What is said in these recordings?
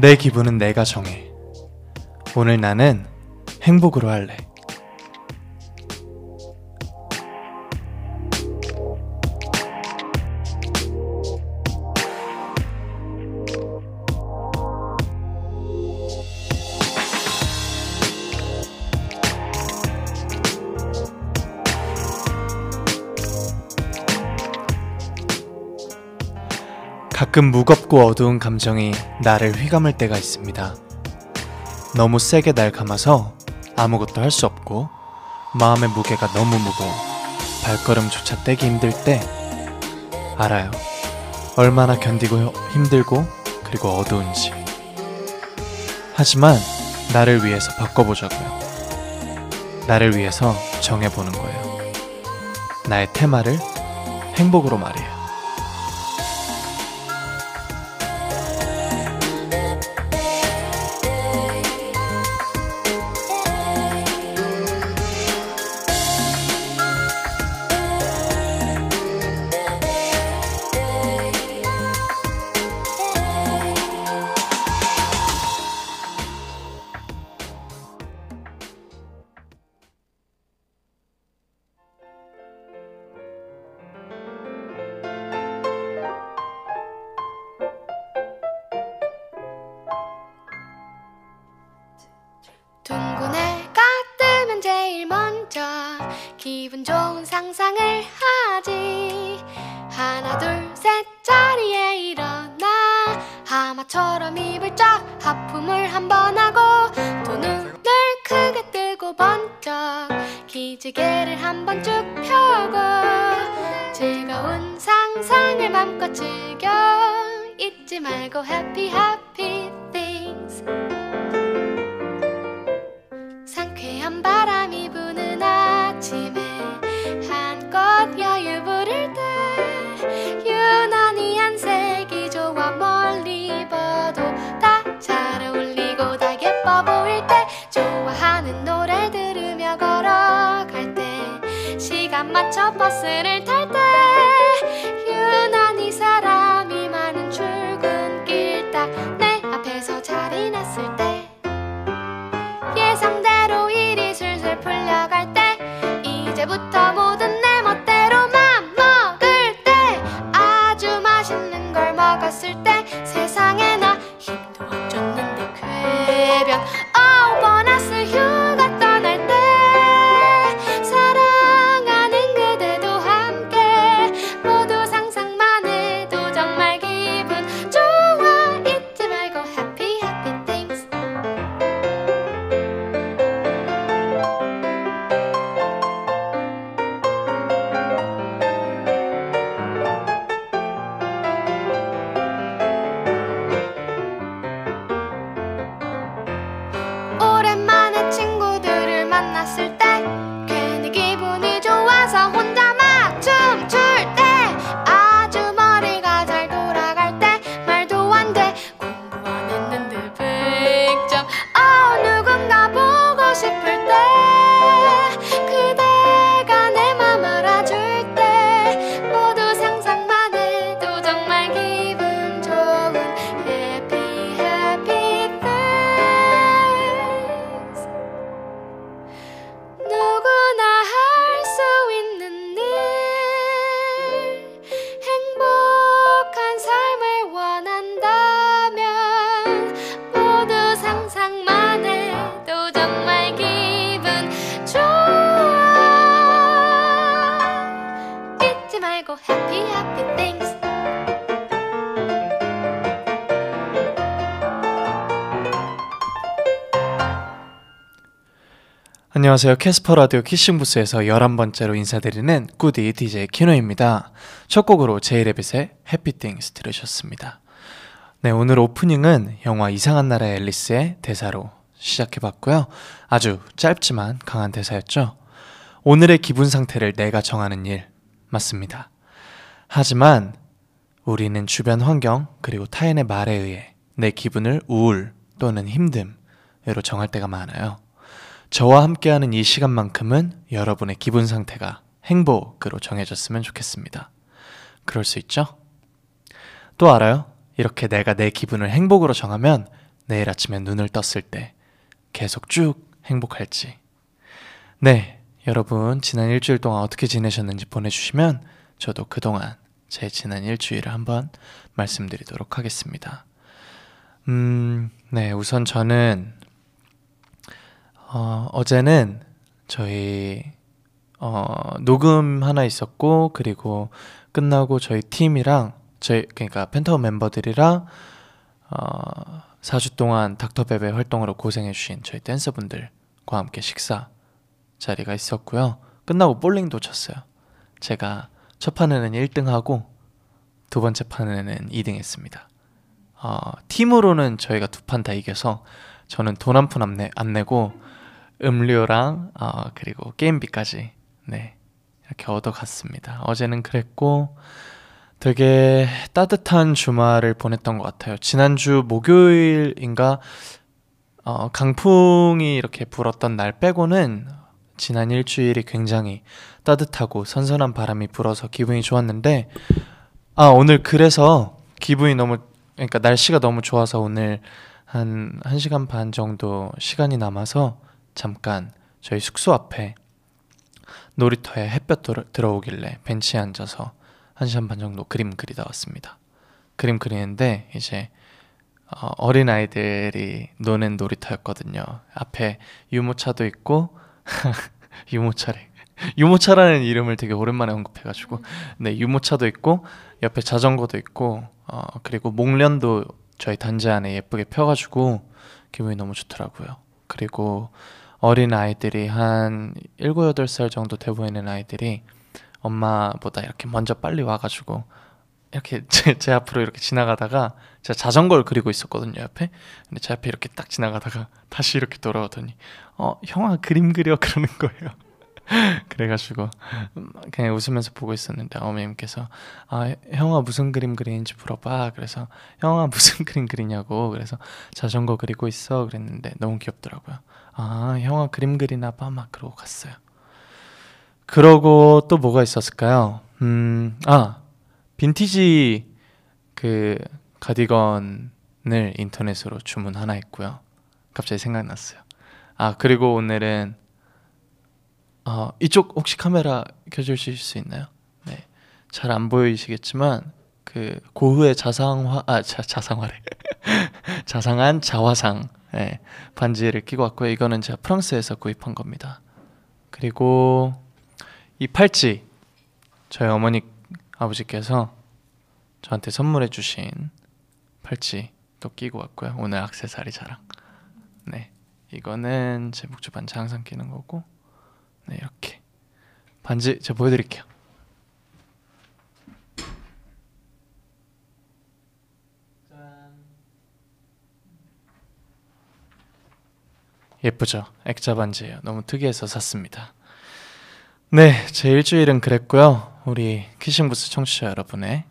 내 기분은 내가 정해. 오늘 나는 행복으로 할래. 가끔 무겁고 어두운 감정이 나를 휘감을 때가 있습니다. 너무 세게 날 감아서 아무것도 할 수 없고 마음의 무게가 너무 무거워 발걸음조차 떼기 힘들 때 알아요. 얼마나 견디고 힘들고 그리고 어두운지. 하지만 나를 위해서 바꿔보자고요. 나를 위해서 정해보는 거예요. 나의 테마를 행복으로 말해요. 걸 먹었을 때 세상에 안녕하세요. 캐스퍼 라디오 키싱부스에서 11번째로 인사드리는 꾸디 DJ 키노입니다. 첫 곡으로 제이레빗의 Happy Things 들으셨습니다. 네, 오늘 오프닝은 영화 이상한 나라의 앨리스의 대사로 시작해봤고요. 아주 짧지만 강한 대사였죠. 오늘의 기분 상태를 내가 정하는 일 맞습니다. 하지만 우리는 주변 환경 그리고 타인의 말에 의해 내 기분을 우울 또는 힘듦으로 정할 때가 많아요. 저와 함께하는 이 시간만큼은 여러분의 기분 상태가 행복으로 정해졌으면 좋겠습니다. 그럴 수 있죠? 또 알아요? 이렇게 내가 내 기분을 행복으로 정하면 내일 아침에 눈을 떴을 때 계속 쭉 행복할지. 네, 여러분 지난 일주일 동안 어떻게 지내셨는지 보내주시면 저도 그동안 제 지난 일주일을 한번 말씀드리도록 하겠습니다. 음, 네, 우선 저는 어, 어제는 저희 어, 녹음 하나 있었고 그리고 끝나고 저희 팀이랑 저희 그러니까 펜타곤 멤버들이랑 어, 4주 동안 닥터베베 활동으로 고생해 주신 저희 댄서분들과 함께 식사 자리가 있었고요. 끝나고 볼링도 쳤어요. 제가 첫 판에는 1등하고 두 번째 판에는 2등했습니다. 어, 팀으로는 저희가 두 판 다 이겨서 저는 돈 한 푼안안 내고 음료랑 어, 그리고 게임비까지 네 이렇게 얻어갔습니다. 어제는 그랬고 되게 따뜻한 주말을 보냈던 것 같아요. 지난주 목요일인가 어, 강풍이 이렇게 불었던 날 빼고는 지난 일주일이 굉장히 따뜻하고 선선한 바람이 불어서 기분이 좋았는데 아 오늘 그래서 기분이 너무 그러니까 날씨가 너무 좋아서 오늘 한 1시간 반 정도 시간이 남아서 잠깐 저희 숙소 앞에 놀이터에 햇볕 들어오길래 벤치에 앉아서 1시간 반 정도 그림 그리다 왔습니다. 그림 그리는데 이제 어, 린 아이들이 노는 놀이터였거든요. 앞에 유모차도 있고 유모차래. 유모차라는 이름을 되게 오랜만에 언급해가지고 네 유모차도 있고 옆에 자전거도 있고 어, 그리고 목련도 저희 단지 안에 예쁘게 펴가지고 기분이 너무 좋더라고요. 그리고 어린 아이들이 한 7, 8살 정도 돼 보이는 아이들이 엄마보다 이렇게 먼저 빨리 와가지고 이렇게 제, 제 앞으로 이렇게 지나가다가 제가 자전거를 그리고 있었거든요 옆에. 근데 제 앞에 이렇게 딱 지나가다가 다시 이렇게 돌아오더니 어 형아 그림 그려. 그러는 거예요 그래가지고 그냥 웃으면서 보고 있었는데 어머님께서 아 형아 무슨 그림 그리는지 물어봐 그래서 형아 무슨 그림 그리냐고 그래서 자전거 그리고 있어 그랬는데 너무 귀엽더라고요 아 형아 그림 그리나 봐막 그러고 갔어요 그러고 또 뭐가 있었을까요? 음, 아, 빈티지 그 가디건을 인터넷으로 주문 하나 했고요. 갑자기 생각났어요. 아, 그리고 오늘은 어, 이쪽 혹시 카메라 켜주실 수 있나요? 네. 잘 안 보이시겠지만 그 고흐의 자상화 아 자, 자상화래 자상한 자화상 네, 반지를 끼고 왔고요. 이거는 제가 프랑스에서 구입한 겁니다. 그리고 이 팔찌 저희 어머니 아버지께서 저한테 선물해 주신 팔찌 또 끼고 왔고요. 오늘 악세사리 자랑. 네. 이거는 제 목줄 반지 항상 끼는 거고. 네, 이렇게. 반지 제가 보여 드릴게요. 예쁘죠? 액자 반지예요. 너무 특이해서 샀습니다. 네, 제 일주일은 그랬고요. 우리 키싱부스 청취자 여러분의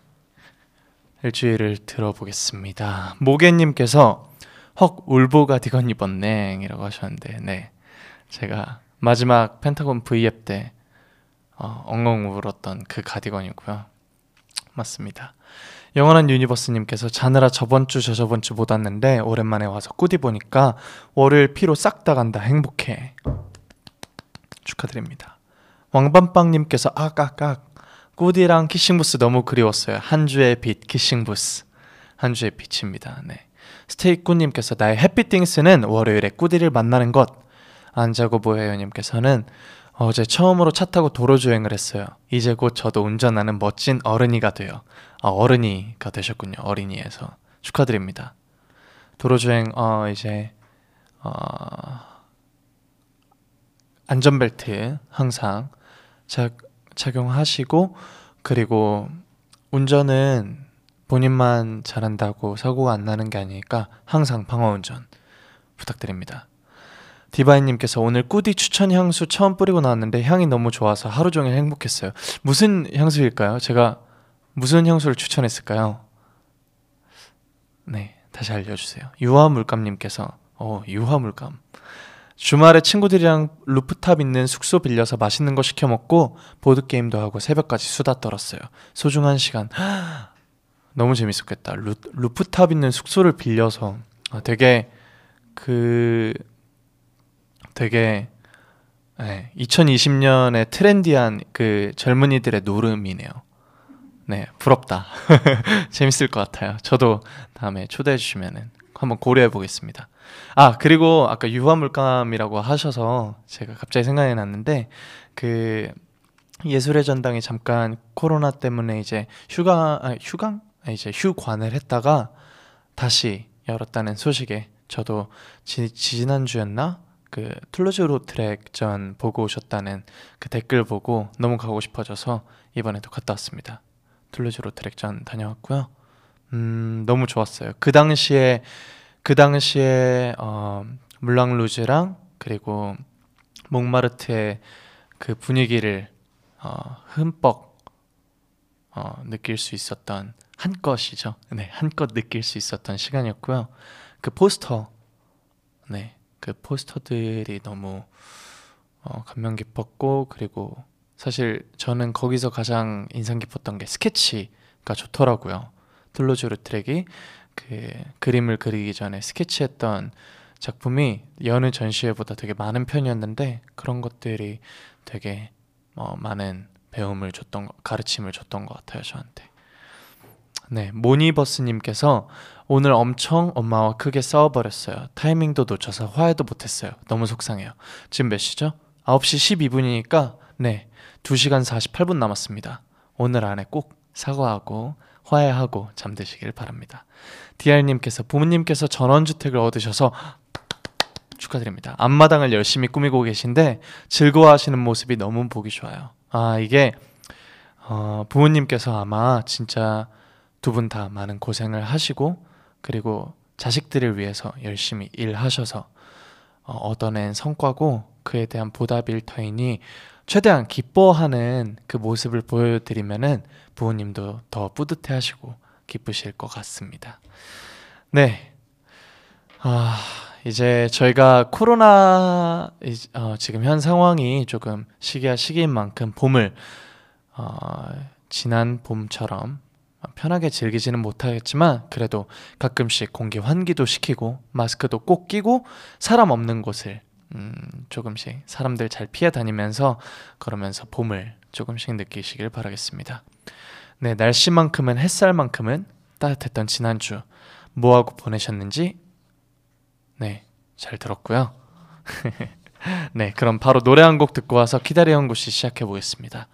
일주일을 들어보겠습니다. 모개님께서 헉 울보 가디건 입었네이라고 하셨는데, 네, 제가 마지막 펜타곤 V앱 때 어, 엉엉 울었던 그 가디건이고요. 맞습니다. 영원한 유니버스님께서 자느라 저번 주 저저번 주 못 왔는데 오랜만에 와서 꾸디 보니까 월요일 피로 싹 다 간다 행복해 축하드립니다. 왕밤빵님께서 아깍깍 꾸디랑 키싱부스 너무 그리웠어요. 한 주의 빛 키싱부스 한 주의 빛입니다. 네. 스테이꾸님께서 나의 해피띵스는 월요일에 꾸디를 만나는 것. 안자고 보여요님께서는 어제 처음으로 차 타고 도로 주행을 했어요. 이제 곧 저도 운전하는 멋진 어른이가 돼요. 아, 어른이가 되셨군요. 어린이에서 축하드립니다. 도로 주행 어 이제 어 안전벨트 항상 작, 착용하시고 그리고 운전은 본인만 잘한다고 사고가 안 나는 게 아니니까 항상 방어 운전 부탁드립니다. 디바이님께서 오늘 꾸디 추천 향수 처음 뿌리고 나왔는데 향이 너무 좋아서 하루 종일 행복했어요. 무슨 향수일까요? 제가 무슨 향수를 추천했을까요? 네, 다시 알려주세요. 유화물감님께서 어 유화물감 주말에 친구들이랑 루프탑 있는 숙소 빌려서 맛있는 거 시켜 먹고 보드 게임도 하고 새벽까지 수다 떨었어요. 소중한 시간. 너무 재밌었겠다. 루, 루프탑 있는 숙소를 빌려서 아, 되게 그 되게 네, 2020년에 trendy한 그 젊은이들의 놀음이네요. 네, 부럽다. 재밌을 것 같아요. 저도 다음에 초대해 주시면은 한번 고려해 보겠습니다. 아, 그리고 아까 유화물감이라고 하셔서 제가 갑자기 생각이 났는데 그 예술의 전당이 잠깐 코로나 때문에 이제 휴가 아, 휴강 아, 이제 휴관을 했다가 다시 열었다는 소식에 저도 지, 지난주였나 그 툴루즈 로트랙전 보고 오셨다는 그 댓글 보고 너무 가고 싶어져서 이번에도 갔다 왔습니다. 툴루즈 로트랙전 다녀왔고요. 음 너무 좋았어요. 그 당시에 그 당시에 어, 물랑 루즈랑 그리고 몽마르트의 그 분위기를 어, 흠뻑 어, 느낄 수 있었던 한껏이죠. 네, 한껏 느낄 수 있었던 시간이었고요. 그 포스터, 네, 그 포스터들이 너무 어, 감명 깊었고 그리고 사실 저는 거기서 가장 인상 깊었던 게 스케치가 좋더라고요. 툴루즈 로트렉이 그 그림을 그리기 전에 스케치했던 작품이 여느 전시회보다 되게 많은 편이었는데 그런 것들이 되게 어, 많은 배움을 줬던 거, 가르침을 줬던 것 같아요 저한테. 네 모니버스님께서 오늘 엄청 엄마와 크게 싸워버렸어요. 타이밍도 놓쳐서 화해도 못했어요. 너무 속상해요. 지금 몇 시죠? 9시 12분이니까 네 2시간 48분 남았습니다. 오늘 안에 꼭 사과하고 화해하고 잠드시길 바랍니다. 디알님께서 부모님께서 전원주택을 얻으셔서 축하드립니다. 앞마당을 열심히 꾸미고 계신데 즐거워하시는 모습이 너무 보기 좋아요. 아 이게 어, 부모님께서 아마 진짜 두 분 다 많은 고생을 하시고 그리고 자식들을 위해서 열심히 일하셔서 어, 얻어낸 성과고 그에 대한 보답일 터이니 최대한 기뻐하는 그 모습을 보여드리면은 부모님도 더 뿌듯해하시고 기쁘실 것 같습니다. 네. 아, 이제 저희가 코로나 어, 지금 현 상황이 조금 시기야 시기인 만큼 봄을 어, 지난 봄처럼 편하게 즐기지는 못하겠지만 그래도 가끔씩 공기 환기도 시키고 마스크도 꼭 끼고 사람 없는 곳을 음, 조금씩 사람들 잘 피해 다니면서 그러면서 봄을 조금씩 느끼시길 바라겠습니다. 네, 날씨만큼은 햇살만큼은 따뜻했던 지난주 뭐하고 보내셨는지 네, 잘 들었고요. 네, 그럼 바로 노래 한 곡 듣고 와서 기다려 온 곳이 시작해 보겠습니다.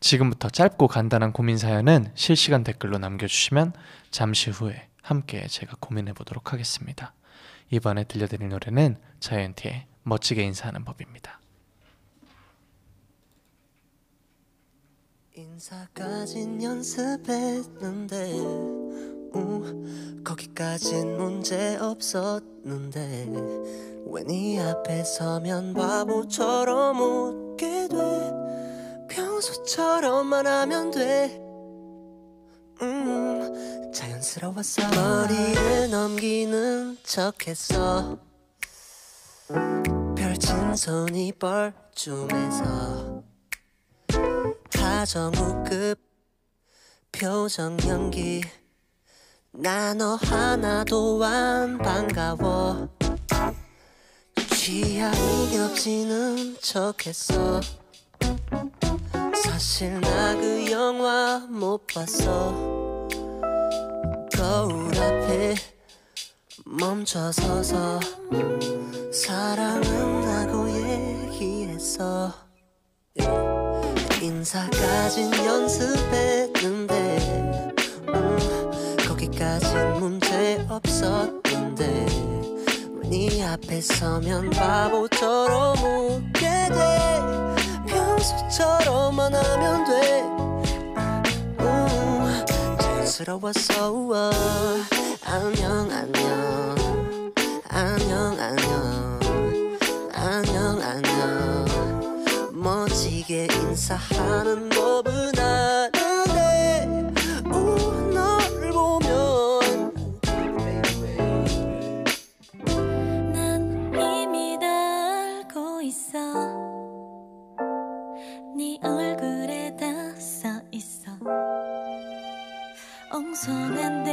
지금부터 짧고 간단한 고민 사연은 실시간 댓글로 남겨주시면 잠시 후에 함께 제가 고민해 보도록 하겠습니다. 이번에 들려드릴 노래는 자이언티의 멋지게 인사하는 법입니다. 인사까진 연습했는데 음, 거기까진 문제 없었는데 왜네 앞에 서면 바보처럼 웃게 돼 평소처럼만 하면 돼. 음, 자연스러웠어 머리를 넘기는 척했어. 펼친 손이 뻘쭘해서. 하정우급 표정 연기. 나 너 하나도 안 반가워. 취향이 겹치는 척했어 사실 나 그 영화 못 봤어. 거울 앞에 멈춰서서 사랑은 하고 얘기했어. 인사까진 연습했는데 음, 거기까진 문제 없었는데 네 앞에 서면 바보처럼 웃게 돼 평소처럼만 하면 돼. 음, 자연스러웠어 우와. 안녕 안녕. 안녕 안녕. 안녕 안녕. 멋지게 인사하는 법은 아 성한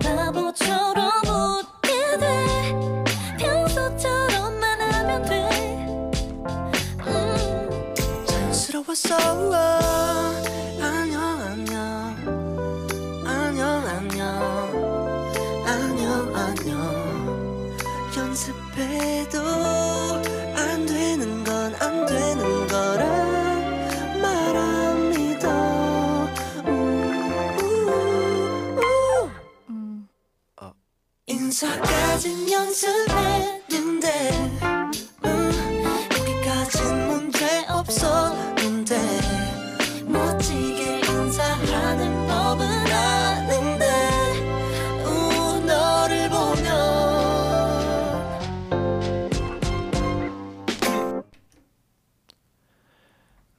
바보처럼 웃게 돼. 평소처럼만 하면 돼. 음. 자연스러웠어 음,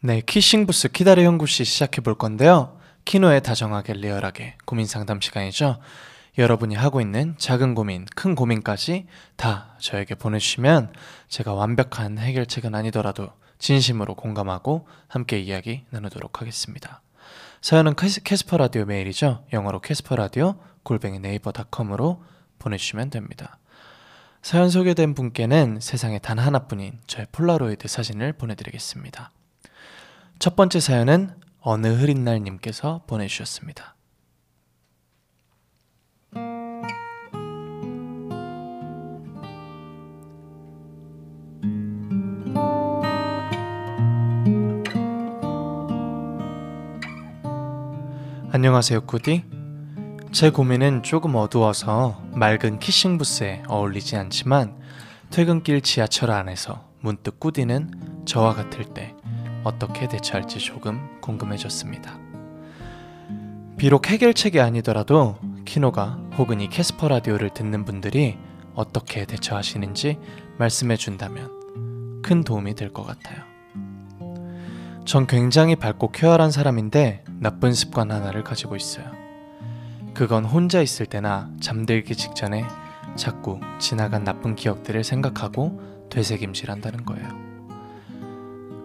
네, 키싱 부스 키다리 형구 씨 시작해 볼 건데요. 키노의 다정하게 리얼하게 고민 상담 시간이죠. 여러분이 하고 있는 작은 고민, 큰 고민까지 다 저에게 보내주시면 제가 완벽한 해결책은 아니더라도 진심으로 공감하고 함께 이야기 나누도록 하겠습니다. 사연은 캐스- 캐스퍼 라디오 메일이죠. 영어로 캐스퍼 라디오 골뱅이 네이버닷컴으로 보내주시면 됩니다. 사연 소개된 분께는 세상에 단 하나뿐인 저의 폴라로이드 사진을 보내드리겠습니다. 첫 번째 사연은 어느 흐린 날님께서 보내주셨습니다. 안녕하세요, 꾸디. 제 고민은 조금 어두워서 맑은 키싱 부스에 어울리지 않지만 퇴근길 지하철 안에서 문득 꾸디는 저와 같을 때 어떻게 대처할지 조금 궁금해졌습니다. 비록 해결책이 아니더라도 키노가 혹은 이 캐스퍼 라디오를 듣는 분들이 어떻게 대처하시는지 말씀해 준다면 큰 도움이 될 것 같아요. 전 굉장히 밝고 쾌활한 사람인데 나쁜 습관 하나를 가지고 있어요. 그건 혼자 있을 때나 잠들기 직전에 자꾸 지나간 나쁜 기억들을 생각하고 되새김질한다는 거예요.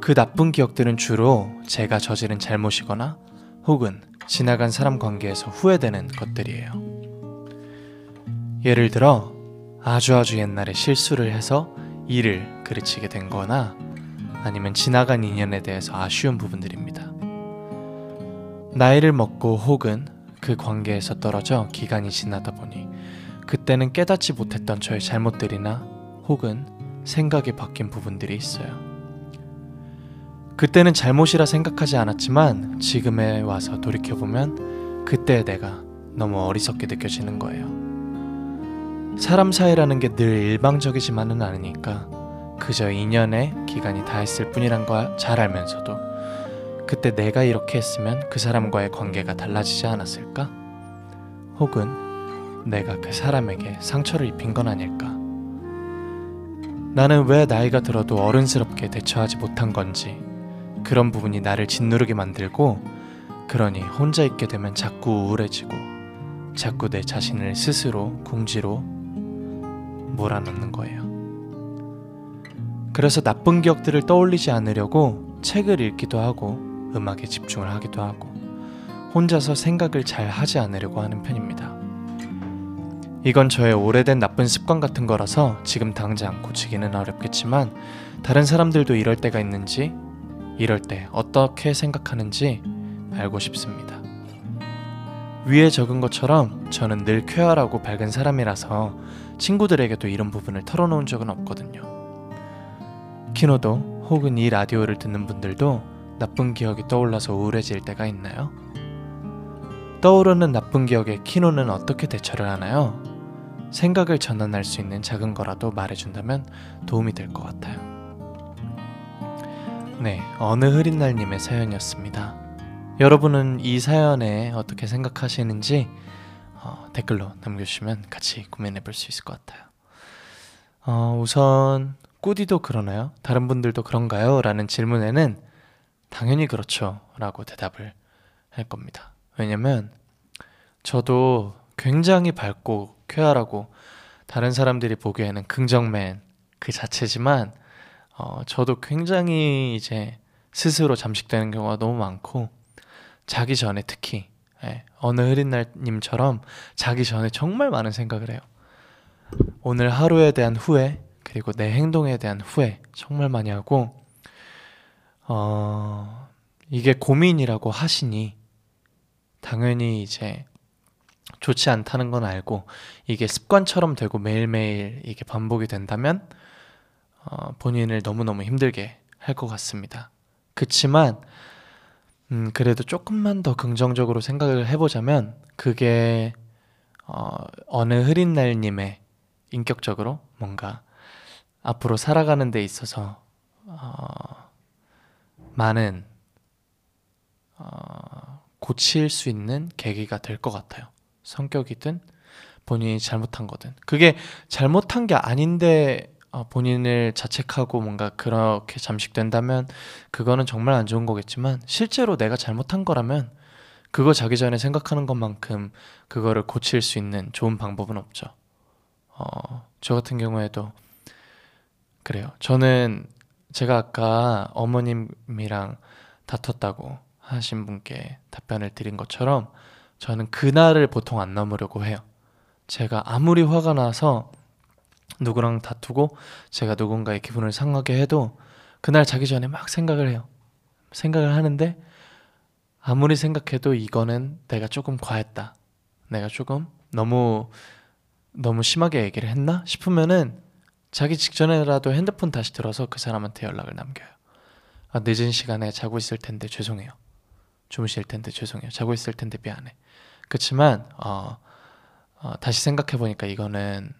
그 나쁜 기억들은 주로 제가 저지른 잘못이거나 혹은 지나간 사람 관계에서 후회되는 것들이에요. 예를 들어 아주 아주 옛날에 실수를 해서 일을 그르치게 된 거나 아니면 지나간 인연에 대해서 아쉬운 부분들입니다. 나이를 먹고 혹은 그 관계에서 떨어져 기간이 지나다 보니 그때는 깨닫지 못했던 저의 잘못들이나 혹은 생각이 바뀐 부분들이 있어요. 그때는 잘못이라 생각하지 않았지만 지금에 와서 돌이켜보면 그때의 내가 너무 어리석게 느껴지는 거예요. 사람 사이라는 게 늘 일방적이지만은 않으니까 그저 인연의 기간이 다했을 뿐이란 거잘 알면서도 그때 내가 이렇게 했으면 그 사람과의 관계가 달라지지 않았을까? 혹은 내가 그 사람에게 상처를 입힌 건 아닐까? 나는 왜 나이가 들어도 어른스럽게 대처하지 못한 건지 그런 부분이 나를 짓누르게 만들고 그러니 혼자 있게 되면 자꾸 우울해지고 자꾸 내 자신을 스스로 궁지로 몰아넣는 거예요. 그래서 나쁜 기억들을 떠올리지 않으려고 책을 읽기도 하고 음악에 집중을 하기도 하고 혼자서 생각을 잘 하지 않으려고 하는 편입니다. 이건 저의 오래된 나쁜 습관 같은 거라서 지금 당장 고치기는 어렵겠지만 다른 사람들도 이럴 때가 있는지 이럴 때 어떻게 생각하는지 알고 싶습니다. 위에 적은 것처럼 저는 늘 쾌활하고 밝은 사람이라서 친구들에게도 이런 부분을 털어놓은 적은 없거든요. 키노도 혹은 이 라디오를 듣는 분들도 나쁜 기억이 떠올라서 우울해질 때가 있나요? 떠오르는 나쁜 기억에 키노는 어떻게 대처를 하나요? 생각을 전환할 수 있는 작은 거라도 말해준다면 도움이 될 것 같아요. 네, 어느 흐린 날님의 사연이었습니다. 여러분은 이 사연에 어떻게 생각하시는지 어, 댓글로 남겨주시면 같이 고민해 볼 수 있을 것 같아요. 어, 우선 꾸디도 그러나요? 다른 분들도 그런가요? 라는 질문에는 당연히 그렇죠. 라고 대답을 할 겁니다. 왜냐면 저도 굉장히 밝고 쾌활하고 다른 사람들이 보기에는 긍정맨 그 자체지만 어, 저도 굉장히 이제 스스로 잠식되는 경우가 너무 많고 자기 전에 특히 예, 어느 흐린 날님처럼 자기 전에 정말 많은 생각을 해요. 오늘 하루에 대한 후회 그리고 내 행동에 대한 후회 정말 많이 하고 어, 이게 고민이라고 하시니 당연히 이제 좋지 않다는 건 알고 이게 습관처럼 되고 매일매일 이게 반복이 된다면 어, 본인을 너무너무 힘들게 할 것 같습니다. 그치만 음, 그래도 조금만 더 긍정적으로 생각을 해보자면 그게 어, 어느 흐린 날님의 인격적으로 뭔가 앞으로 살아가는 데 있어서 어, 많은 어, 고칠 수 있는 계기가 될 것 같아요. 성격이든 본인이 잘못한 거든 그게 잘못한 게 아닌데 어, 본인을 자책하고 뭔가 그렇게 잠식된다면 그거는 정말 안 좋은 거겠지만 실제로 내가 잘못한 거라면 그거 자기 전에 생각하는 것만큼 그거를 고칠 수 있는 좋은 방법은 없죠. 어, 저 같은 경우에도 그래요. 저는 제가 아까 어머님이랑 다퉜다고 하신 분께 답변을 드린 것처럼 저는 그날을 보통 안 넘으려고 해요. 제가 아무리 화가 나서 누구랑 다투고 제가 누군가의 기분을 상하게 해도 그날 자기 전에 막 생각을 해요. 생각을 하는데 아무리 생각해도 이거는 내가 조금 과했다. 내가 조금 너무 너무 심하게 얘기를 했나 싶으면은 자기 직전에라도 핸드폰 다시 들어서 그 사람한테 연락을 남겨요. 아, 늦은 시간에 자고 있을 텐데 죄송해요. 주무실 텐데 죄송해요. 자고 있을 텐데 미안해. 그렇지만 어, 어, 다시 생각해 보니까 이거는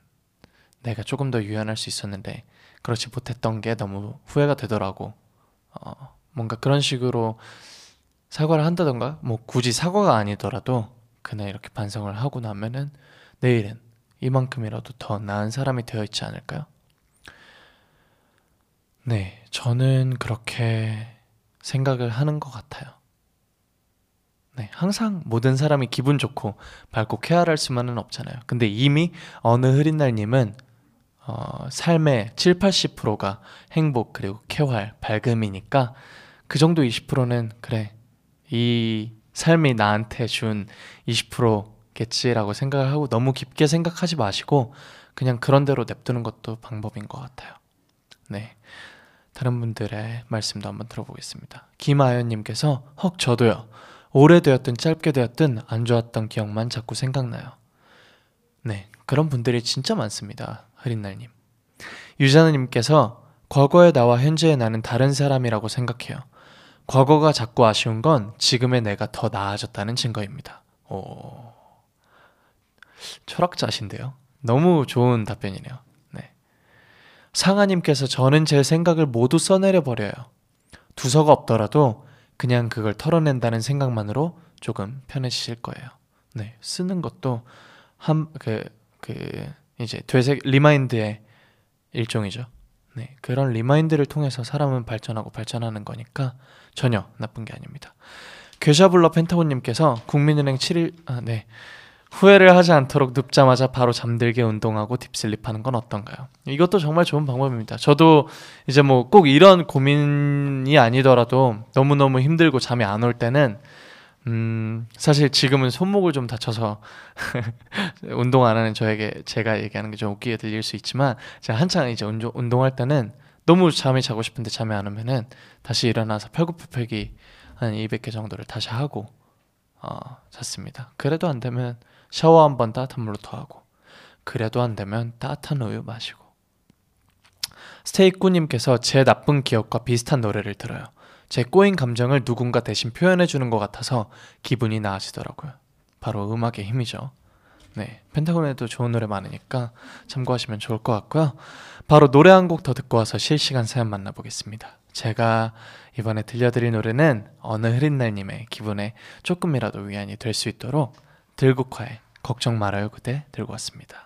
내가 조금 더 유연할 수 있었는데 그렇지 못했던 게 너무 후회가 되더라고. 어, 뭔가 그런 식으로 사과를 한다던가 뭐 굳이 사과가 아니더라도 그날 이렇게 반성을 하고 나면은 내일은 이만큼이라도 더 나은 사람이 되어 있지 않을까요? 네, 저는 그렇게 생각을 하는 것 같아요. 네, 항상 모든 사람이 기분 좋고 밝고 쾌활할 수만은 없잖아요. 근데 이미 어느 흐린 날님은 어, 삶의 7, 80%가 행복 그리고 쾌활, 밝음이니까 그 정도 20%는 그래 이 삶이 나한테 준 20%겠지라고 생각을 하고 너무 깊게 생각하지 마시고 그냥 그런 대로 냅두는 것도 방법인 것 같아요. 네. 다른 분들의 말씀도 한번 들어보겠습니다. 김아연님께서 헉 저도요. 오래되었든 짧게 되었든 안 좋았던 기억만 자꾸 생각나요. 네, 그런 분들이 진짜 많습니다. 흐린날님. 유자나님께서 과거의 나와 현재의 나는 다른 사람이라고 생각해요. 과거가 자꾸 아쉬운 건 지금의 내가 더 나아졌다는 증거입니다. 오. 철학자신데요. 너무 좋은 답변이네요. 네. 상아님께서 저는 제 생각을 모두 써내려 버려요. 두서가 없더라도 그냥 그걸 털어낸다는 생각만으로 조금 편해지실 거예요. 네, 쓰는 것도 한그그 이제 되새 remind의 일종이죠. 네, 그런 remind를 통해서 사람은 발전하고 발전하는 거니까 전혀 나쁜 게 아닙니다. 괴샤블러 펜타곤님께서 국민은행 7일 아, 네. 후회를 하지 않도록 눕자마자 바로 잠들게 운동하고 딥슬립하는 건 어떤가요? 이것도 정말 좋은 방법입니다. 저도 이제 뭐 꼭 이런 고민이 아니더라도 너무너무 힘들고 잠이 안 올 때는 음, 사실 지금은 손목을 좀 다쳐서 운동 안 하는 저에게 제가 얘기하는 게 좀 웃기게 들릴 수 있지만 제가 한창 이제 운동, 운동할 때는 너무 잠이 자고 싶은데 잠이 안 오면은 다시 일어나서 팔굽혀펴기 한 200개 정도를 다시 하고 어, 잤습니다. 그래도 안 되면 샤워 한 번 따뜻한 물로 더 하고 그래도 안 되면 따뜻한 우유 마시고 스테이꾸님께서 제 나쁜 기억과 비슷한 노래를 들어요. 제 꼬인 감정을 누군가 대신 표현해 주는 것 같아서 기분이 나아지더라고요. 바로 음악의 힘이죠. 네, 펜타곤에도 좋은 노래 많으니까 참고하시면 좋을 것 같고요. 바로 노래 한 곡 더 듣고 와서 실시간 사연 만나보겠습니다. 제가 이번에 들려드릴 노래는 어느 흐린 날님의 기분에 조금이라도 위안이 될 수 있도록 들국화의 걱정 말아요 그대 들고 왔습니다.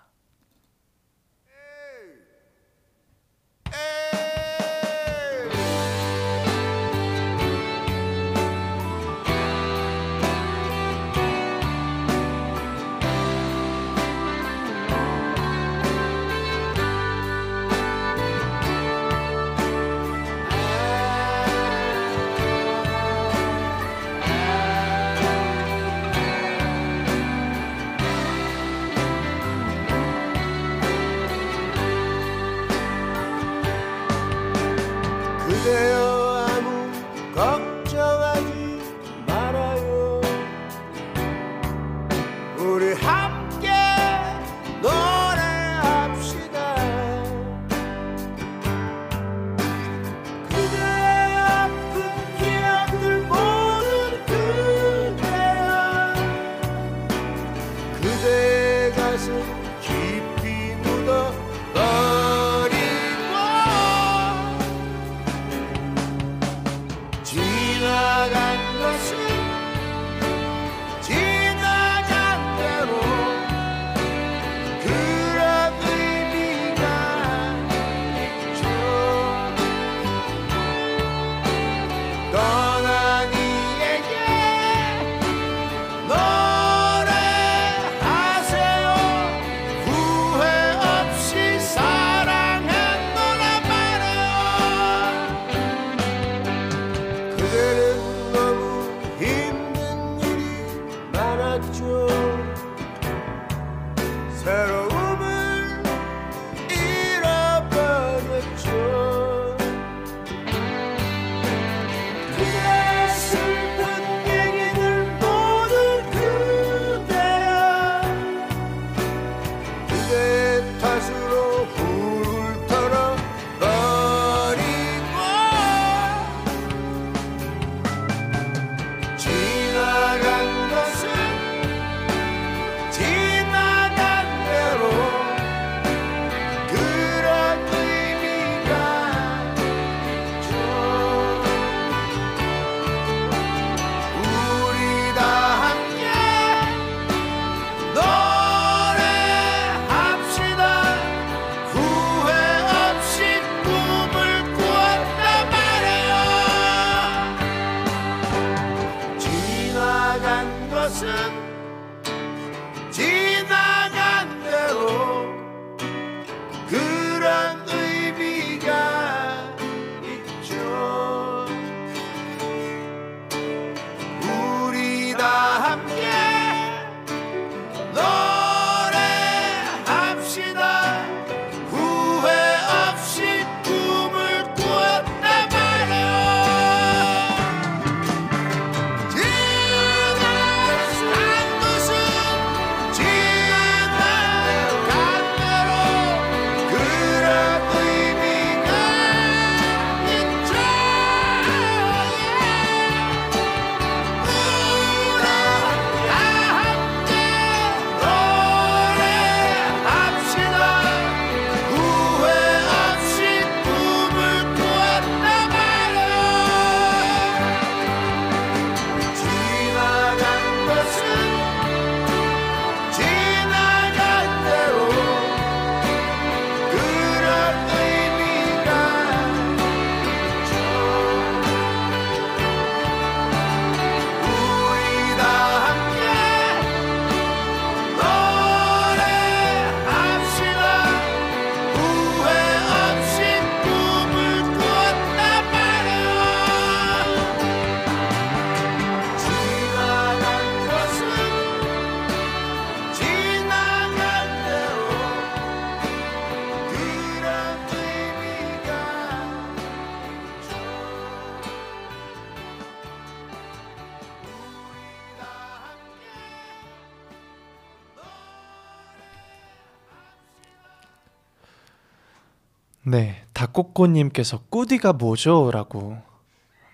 꼬꼬님께서 꾸디가 뭐죠? 라고.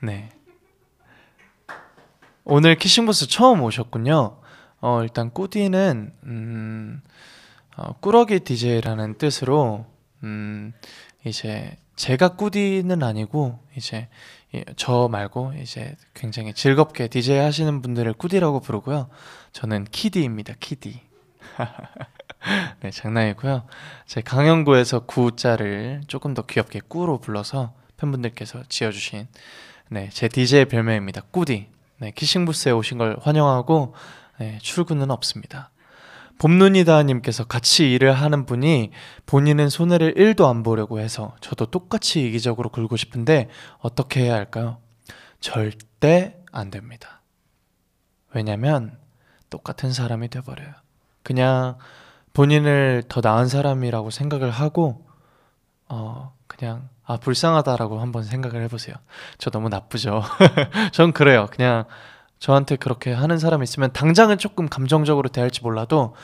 네. 오늘 키싱부스 처음 오셨군요. 어, 일단 꾸디는, 음, 어, 꾸러기 DJ라는 뜻으로, 음, 이제 제가 꾸디는 아니고, 이제 이- 저 말고, 이제 굉장히 즐겁게 DJ 하시는 분들을 꾸디라고 부르고요. 저는 키디입니다, 키디. 네, 장난이고요. 제 강영구에서 구자를 조금 더 귀엽게 꾸로 불러서 팬분들께서 지어주신 네, 제 DJ 별명입니다. 꾸디. 네, 키싱부스에 오신 걸 환영하고 네, 출근은 없습니다. 봄눈이다님께서 같이 일을 하는 분이 본인은 손해를 1도 안 보려고 해서 저도 똑같이 이기적으로 굴고 싶은데 어떻게 해야 할까요? 절대 안 됩니다. 왜냐면 똑같은 사람이 돼버려요. 그냥 본인을 더 나은 사람이라고 생각을 하고 어 그냥 아 불쌍하다라고 한번 생각을 해보세요. 저 너무 나쁘죠. 전 그래요. 그냥 저한테 그렇게 하는 사람이 있으면 당장은 조금 감정적으로 대할지 몰라도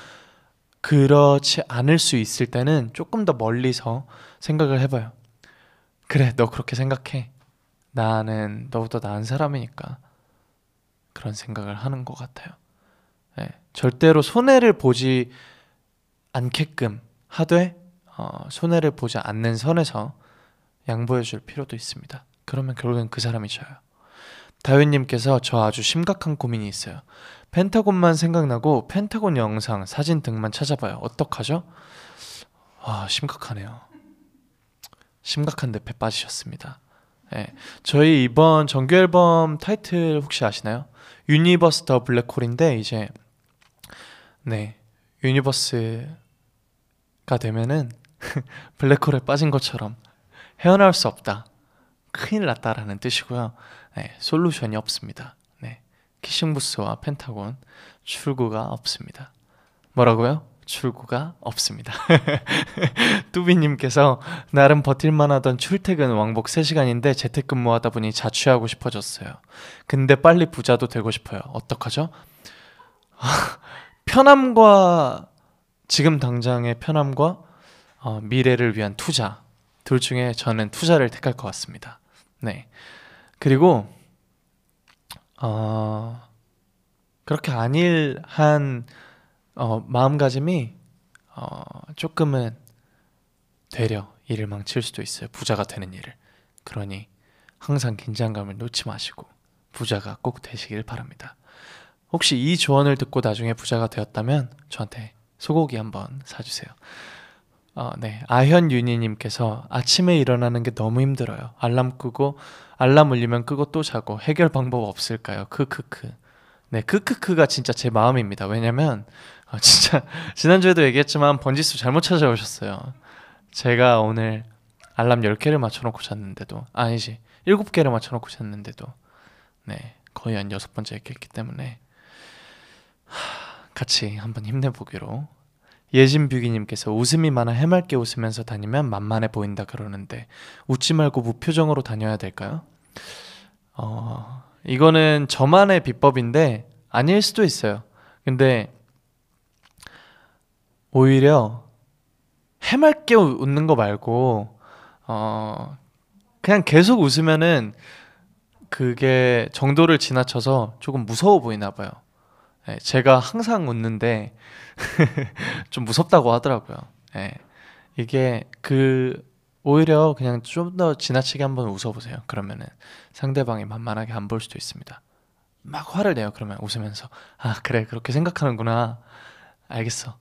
그렇지 않을 수 있을 때는 조금 더 멀리서 생각을 해봐요. 그래, 너 그렇게 생각해. 나는 너보다 나은 사람이니까 그런 생각을 하는 것 같아요. 예, 절대로 손해를 보지 않게끔 하되 어, 손해를 보지 않는 선에서 양보해 줄 필요도 있습니다. 그러면 결국엔 그 사람이 져요. 다윤님께서 저 아주 심각한 고민이 있어요. 펜타곤만 생각나고 펜타곤 영상, 사진 등만 찾아봐요. 어떡하죠? 아 심각하네요. 심각한 늪에 빠지셨습니다. 예, 저희 이번 정규 앨범 타이틀 혹시 아시나요? Universe The Black Hall인데 이제 네 유니버스 가 되면은 블랙홀에 빠진 것처럼 헤어나올 수 없다. 큰일 났다라는 뜻이고요. 네, 솔루션이 없습니다. 네, 키싱부스와 펜타곤 출구가 없습니다. 뭐라고요? 출구가 없습니다. 뚜비님께서 나름 버틸만 하던 출퇴근 왕복 3시간인데 재택근무하다 보니 자취하고 싶어졌어요. 근데 빨리 부자도 되고 싶어요. 어떡하죠? 편함과 지금 당장의 편함과 어, 미래를 위한 투자 둘 중에 저는 투자를 택할 것 같습니다. 네. 그리고 어, 그렇게 안일한 어, 마음가짐이 어, 조금은 되려 일을 망칠 수도 있어요. 부자가 되는 일을. 그러니 항상 긴장감을 놓지 마시고 부자가 꼭 되시길 바랍니다. 혹시 이 조언을 듣고 나중에 부자가 되었다면 저한테 소고기 한번 사주세요. 어, 네. 아현윤희님께서 아침에 일어나는 게 너무 힘들어요. 알람 끄고 알람 울리면 끄고 또 자고 해결 방법 없을까요? 크크크. 네, 크크크가 진짜 제 마음입니다. 왜냐면 아, 진짜 지난주에도 얘기했지만 번지수 잘못 찾아오셨어요. 제가 오늘 알람 10개를 맞춰놓고 잤는데도 아니지 7개를 맞춰놓고 잤는데도 네 거의 한 여섯 번째 했기 때문에 하, 같이 한번 힘내보기로 예진뷰기님께서 웃음이 많아 해맑게 웃으면서 다니면 만만해 보인다 그러는데 웃지 말고 무표정으로 다녀야 될까요? 어 이거는 저만의 비법인데 아닐 수도 있어요. 근데 오히려 해맑게 우- 웃는 거 말고 어 그냥 계속 웃으면은 그게 정도를 지나쳐서 조금 무서워 보이나 봐요. 예, 제가 항상 웃는데 좀 무섭다고 하더라고요. 예, 이게 그 오히려 그냥 좀 더 지나치게 한번 웃어보세요. 그러면은 상대방이 만만하게 안 볼 수도 있습니다. 막 화를 내요. 그러면 웃으면서 아 그래 그렇게 생각하는구나. 알겠어.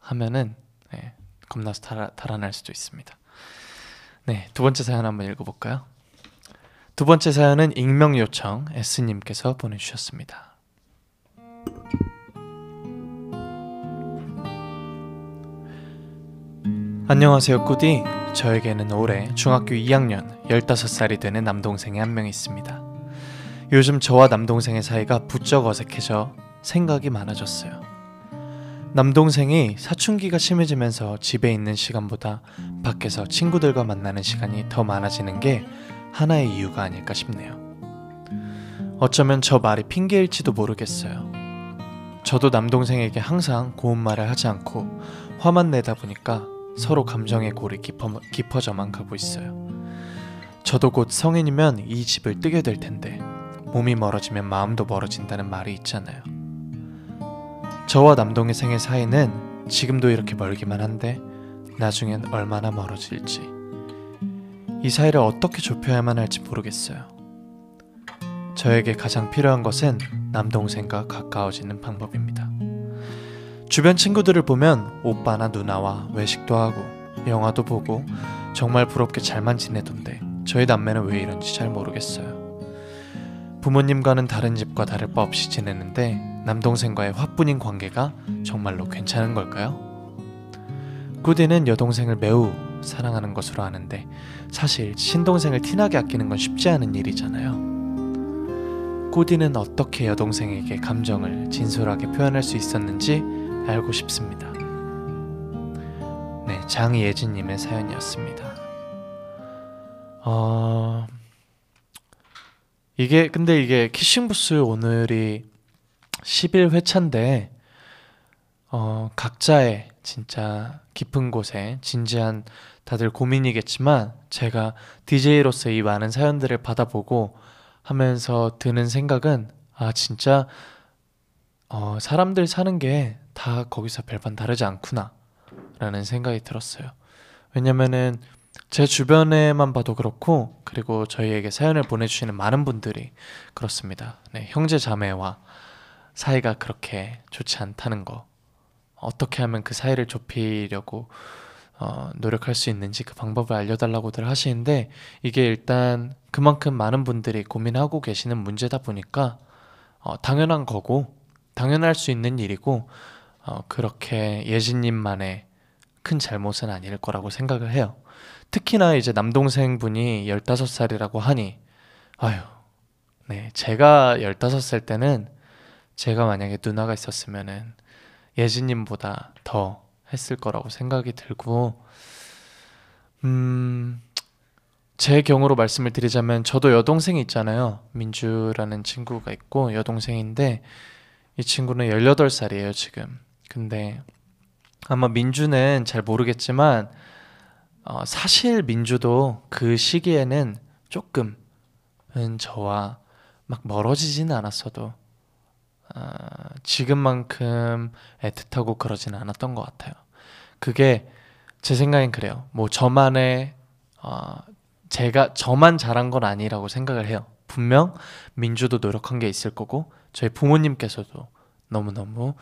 하면은 네, 겁나서 달아, 달아날 수도 있습니다. 네, 두 번째 사연 한번 읽어볼까요? 두 번째 사연은 익명 요청 S님께서 보내주셨습니다. 안녕하세요, 꾸디. 저에게는 올해 중학교 2학년 15살이 되는 남동생이 한 명 있습니다. 요즘 저와 남동생의 사이가 부쩍 어색해져 생각이 많아졌어요. 남동생이 사춘기가 심해지면서 집에 있는 시간보다 밖에서 친구들과 만나는 시간이 더 많아지는 게 하나의 이유가 아닐까 싶네요. 어쩌면 저 말이 핑계일지도 모르겠어요. 저도 남동생에게 항상 고운 말을 하지 않고 화만 내다 보니까 서로 감정의 골이 깊어, 깊어져만 가고 있어요. 저도 곧 성인이면 이 집을 뜨게 될 텐데 몸이 멀어지면 마음도 멀어진다는 말이 있잖아요. 저와 남동생의 사이는 지금도 이렇게 멀기만 한데 나중엔 얼마나 멀어질지 이 사이를 어떻게 좁혀야만 할지 모르겠어요. 저에게 가장 필요한 것은 남동생과 가까워지는 방법입니다. 주변 친구들을 보면 오빠나 누나와 외식도 하고 영화도 보고 정말 부럽게 잘만 지내던데 저희 남매는 왜 이런지 잘 모르겠어요. 부모님과는 다른 집과 다를 바 없이 지내는데 남동생과의 화뿐인 관계가 정말로 괜찮은 걸까요? 꾸디는 여동생을 매우 사랑하는 것으로 아는데 사실 신동생을 티나게 아끼는 건 쉽지 않은 일이잖아요. 꾸디는 어떻게 여동생에게 감정을 진솔하게 표현할 수 있었는지 알고 싶습니다. 네, 장예진님의 사연이었습니다. 어, 이게 근데 이게 키싱부스 오늘이 11회차인데 어, 각자의 진짜 깊은 곳에 진지한 다들 고민이겠지만 제가 DJ로서 이 많은 사연들을 받아보고 하면서 드는 생각은 아 진짜 어, 사람들 사는 게 다 거기서 별반 다르지 않구나 라는 생각이 들었어요. 왜냐면은 제 주변에만 봐도 그렇고 그리고 저희에게 사연을 보내주시는 많은 분들이 그렇습니다. 네, 형제 자매와 사이가 그렇게 좋지 않다는 거 어떻게 하면 그 사이를 좁히려고 어, 노력할 수 있는지 그 방법을 알려달라고들 하시는데 이게 일단 그만큼 많은 분들이 고민하고 계시는 문제다 보니까 어, 당연한 거고 당연할 수 있는 일이고 어, 그렇게 예진님만의 큰 잘못은 아닐 거라고 생각을 해요. 특히나 이제 남동생 분이 15살이라고 하니 아유 네 제가 15살 때는 제가 만약에 누나가 있었으면은 예진님보다 더 했을 거라고 생각이 들고 음. 제 경우로 말씀을 드리자면 저도 여동생이 있잖아요. 민주라는 친구가 있고 여동생인데 이 친구는 18살이에요, 지금. 근데 아마 민주는 잘 모르겠지만 어, 사실 민주도 그 시기에는 조금은 저와 막 멀어지지는 않았어도 아, 지금만큼 애틋하고 그러지는 않았던 것 같아요. 그게 제 생각엔 그래요. 뭐 저만의 어, 제가 저만 잘한 건 아니라고 생각을 해요. 분명 민주도 노력한 게 있을 거고 저희 부모님께서도 너무너무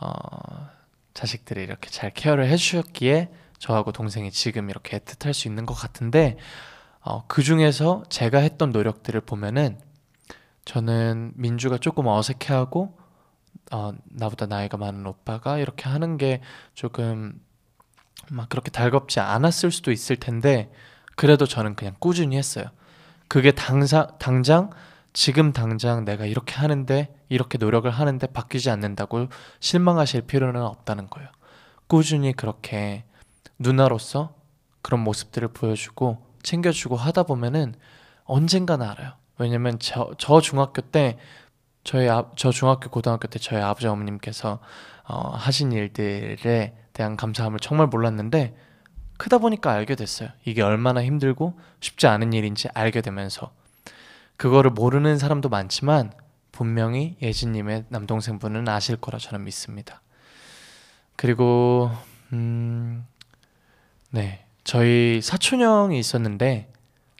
어, 자식들이 이렇게 잘 케어를 해주셨기에 저하고 동생이 지금 이렇게 애틋할 수 있는 것 같은데 어, 그 중에서 제가 했던 노력들을 보면은 저는 민주가 조금 어색해하고 어, 나보다 나이가 많은 오빠가 이렇게 하는 게 조금 막 그렇게 달갑지 않았을 수도 있을 텐데 그래도 저는 그냥 꾸준히 했어요. 그게 당사, 당장 지금 당장 내가 이렇게 하는데 이렇게 노력을 하는데 바뀌지 않는다고 실망하실 필요는 없다는 거예요. 꾸준히 그렇게 누나로서 그런 모습들을 보여주고 챙겨주고 하다 보면은 언젠가는 알아요. 왜냐면 저, 저 중학교 때 저희 아, 저 중학교 고등학교 때 저희 아버지 어머님께서 어, 하신 일들에 대한 감사함을 정말 몰랐는데 크다 보니까 알게 됐어요. 이게 얼마나 힘들고 쉽지 않은 일인지 알게 되면서 그거를 모르는 사람도 많지만 분명히 예진님의 남동생분은 아실 거라 저는 믿습니다. 그리고 음, 네 저희 사촌 형이 있었는데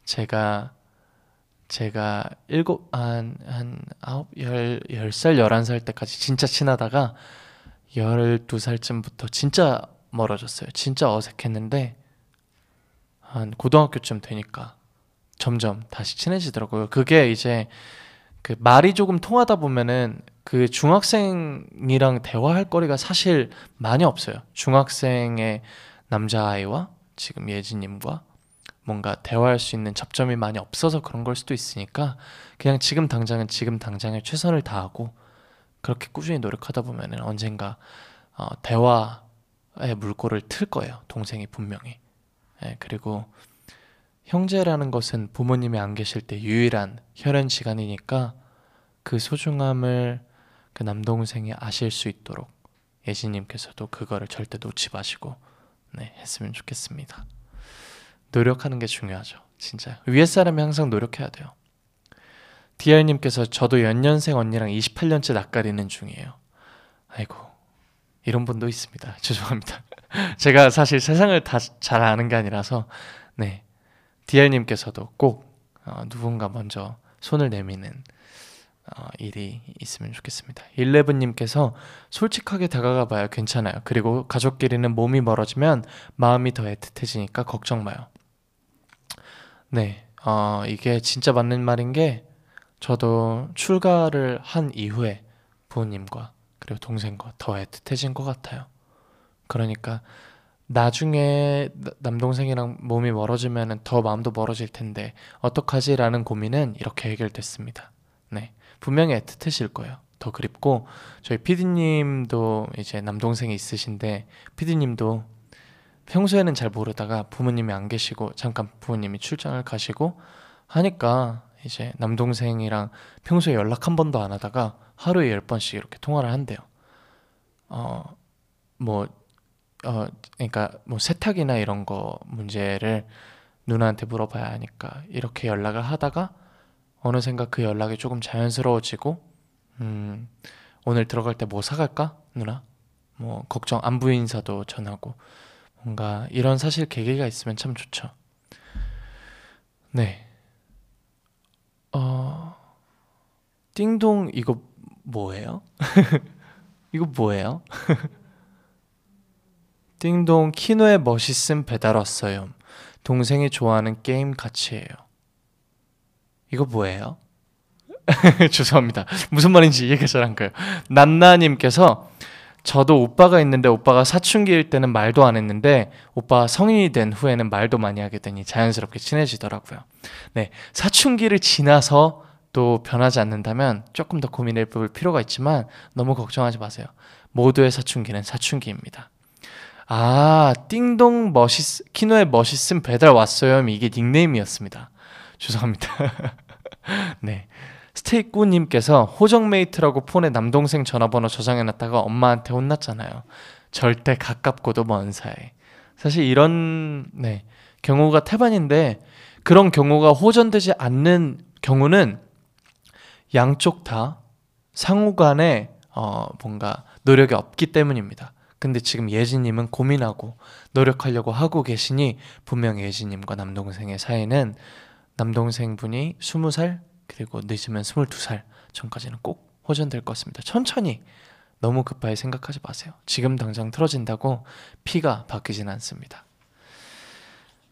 제가 제가 일곱 한한 아홉 열열 살 열한 살 때까지 진짜 친하다가 열두 살쯤부터 진짜 멀어졌어요. 진짜 어색했는데 한 고등학교쯤 되니까 점점 다시 친해지더라고요. 그게 이제 그 말이 조금 통하다 보면은 그 중학생이랑 대화할 거리가 사실 많이 없어요. 중학생의 남자아이와 지금 예진님과 뭔가 대화할 수 있는 접점이 많이 없어서 그런 걸 수도 있으니까 그냥 지금 당장은 지금 당장에 최선을 다하고 그렇게 꾸준히 노력하다 보면은 언젠가 어, 대화의 물꼬를 틀 거예요. 동생이 분명히. 예, 그리고 형제라는 것은 부모님이 안 계실 때 유일한 혈연 시간이니까 그 소중함을 그 남동생이 아실 수 있도록 예진님께서도 그거를 절대 놓지 마시고 네, 했으면 좋겠습니다. 노력하는 게 중요하죠. 진짜 위에 사람이 항상 노력해야 돼요. 디알님께서 저도 연년생 언니랑 28년째 낯가리는 중이에요. 아이고 이런 분도 있습니다. 죄송합니다. 제가 사실 세상을 다 잘 아는 게 아니라서 네 디알님께서도 꼭 어, 누군가 먼저 손을 내미는 어, 일이 있으면 좋겠습니다. 일레븐님께서 솔직하게 다가가 봐야 괜찮아요. 그리고 가족끼리는 몸이 멀어지면 마음이 더 애틋해지니까 걱정 마요. 네, 어, 이게 진짜 맞는 말인 게 저도 출가를 한 이후에 부모님과 그리고 동생과 더 애틋해진 것 같아요. 그러니까 나중에 나- 남동생이랑 몸이 멀어지면 더 마음도 멀어질 텐데 어떡하지라는 고민은 이렇게 해결됐습니다. 네, 분명히 애틋해질 거예요. 더 그립고 저희 PD님도 이제 남동생이 있으신데 PD님도 평소에는 잘 모르다가 부모님이 안 계시고 잠깐 부모님이 출장을 가시고 하니까 이제 남동생이랑 평소에 연락 한 번도 안 하다가 하루에 열 번씩 이렇게 통화를 한대요. 어, 뭐, 어, 그러니까 뭐 세탁이나 이런 거 문제를 누나한테 물어봐야 하니까 이렇게 연락을 하다가 어느샌가 그 연락이 조금 자연스러워지고, 음, 오늘 들어갈 때 뭐 사갈까? 누나? 뭐, 걱정, 안부 인사도 전하고, 뭔가 이런 사실 계기가 있으면 참 좋죠. 네. 어, 띵동 이거 뭐예요? 이거 뭐예요? 띵동 키노의 멋있음 배달 왔어요. 동생이 좋아하는 게임 같이 해요. 이거 뭐예요? 죄송합니다. 무슨 말인지 이해가 잘 안 가요. 난나님께서 저도 오빠가 있는데 오빠가 사춘기일 때는 말도 안 했는데 오빠가 성인이 된 후에는 말도 많이 하게 되니 자연스럽게 친해지더라고요. 네, 사춘기를 지나서 또 변하지 않는다면 조금 더 고민해 볼 필요가 있지만 너무 걱정하지 마세요. 모두의 사춘기는 사춘기입니다. 아, 띵동 멋있, 키노의 멋있음 배달 왔어요. 이게 닉네임이었습니다. 죄송합니다. 네. 스테이꾸님께서 호정메이트라고 폰에 남동생 전화번호 저장해놨다가 엄마한테 혼났잖아요. 절대 가깝고도 먼 사이. 사실 이런 네, 경우가 태반인데 그런 경우가 호전되지 않는 경우는 양쪽 다 상호 간에 어, 뭔가 노력이 없기 때문입니다. 근데 지금 예진님은 고민하고 노력하려고 하고 계시니 분명 예진님과 남동생의 사이는 남동생분이 20살 그리고 늦으면 22살 전까지는 꼭 호전될 것 같습니다. 천천히 너무 급하게 생각하지 마세요. 지금 당장 틀어진다고 피가 바뀌진 않습니다.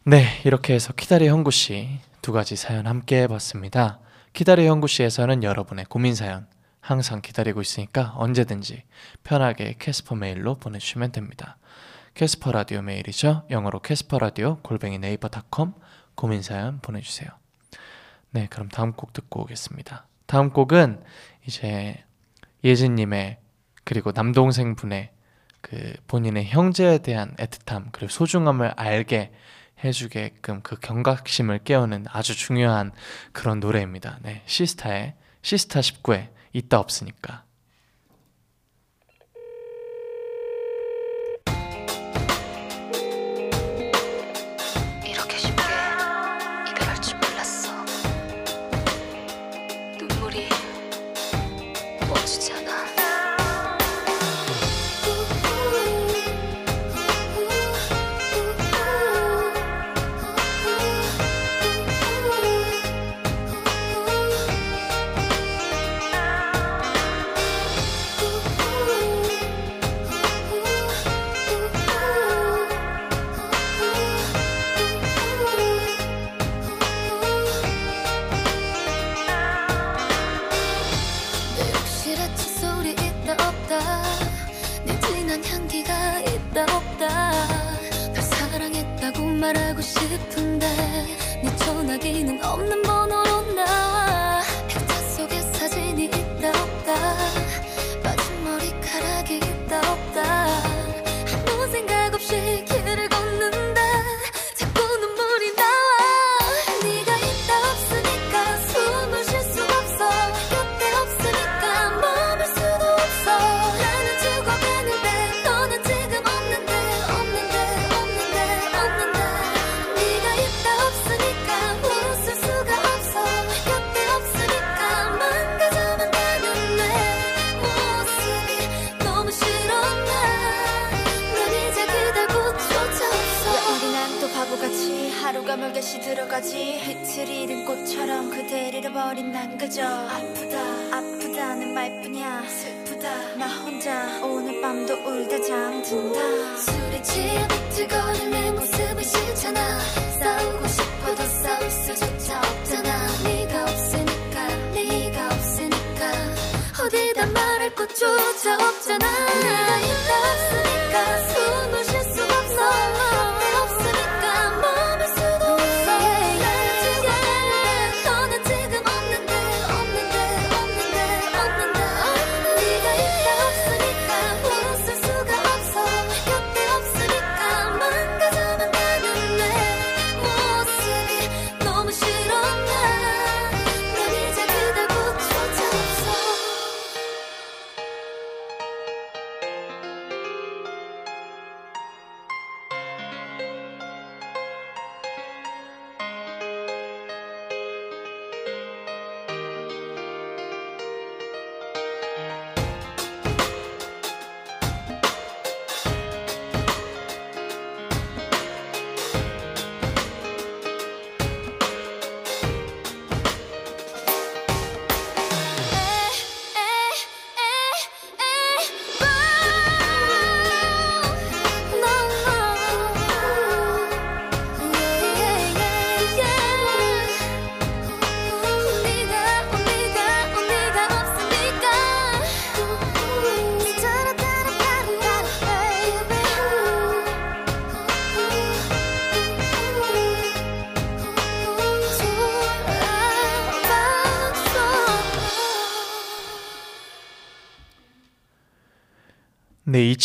네, 이렇게 해서 키다리 형구 씨 두 가지 사연 함께 해봤습니다. 키다리 형구 씨에서는 여러분의 고민 사연 항상 기다리고 있으니까 언제든지 편하게 캐스퍼 메일로 보내주시면 됩니다. 캐스퍼 라디오 메일이죠. 영어로 캐스퍼 라디오 골뱅이 네이버닷컴 고민 사연 보내주세요. 네, 그럼 다음 곡 듣고 오겠습니다. 다음 곡은 이제 예진님의 그리고 남동생 분의 그 본인의 형제에 대한 애틋함 그리고 소중함을 알게 해주게끔 그 경각심을 깨우는 아주 중요한 그런 노래입니다. 네, 시스타의 시스타 19에 있다 없으니까.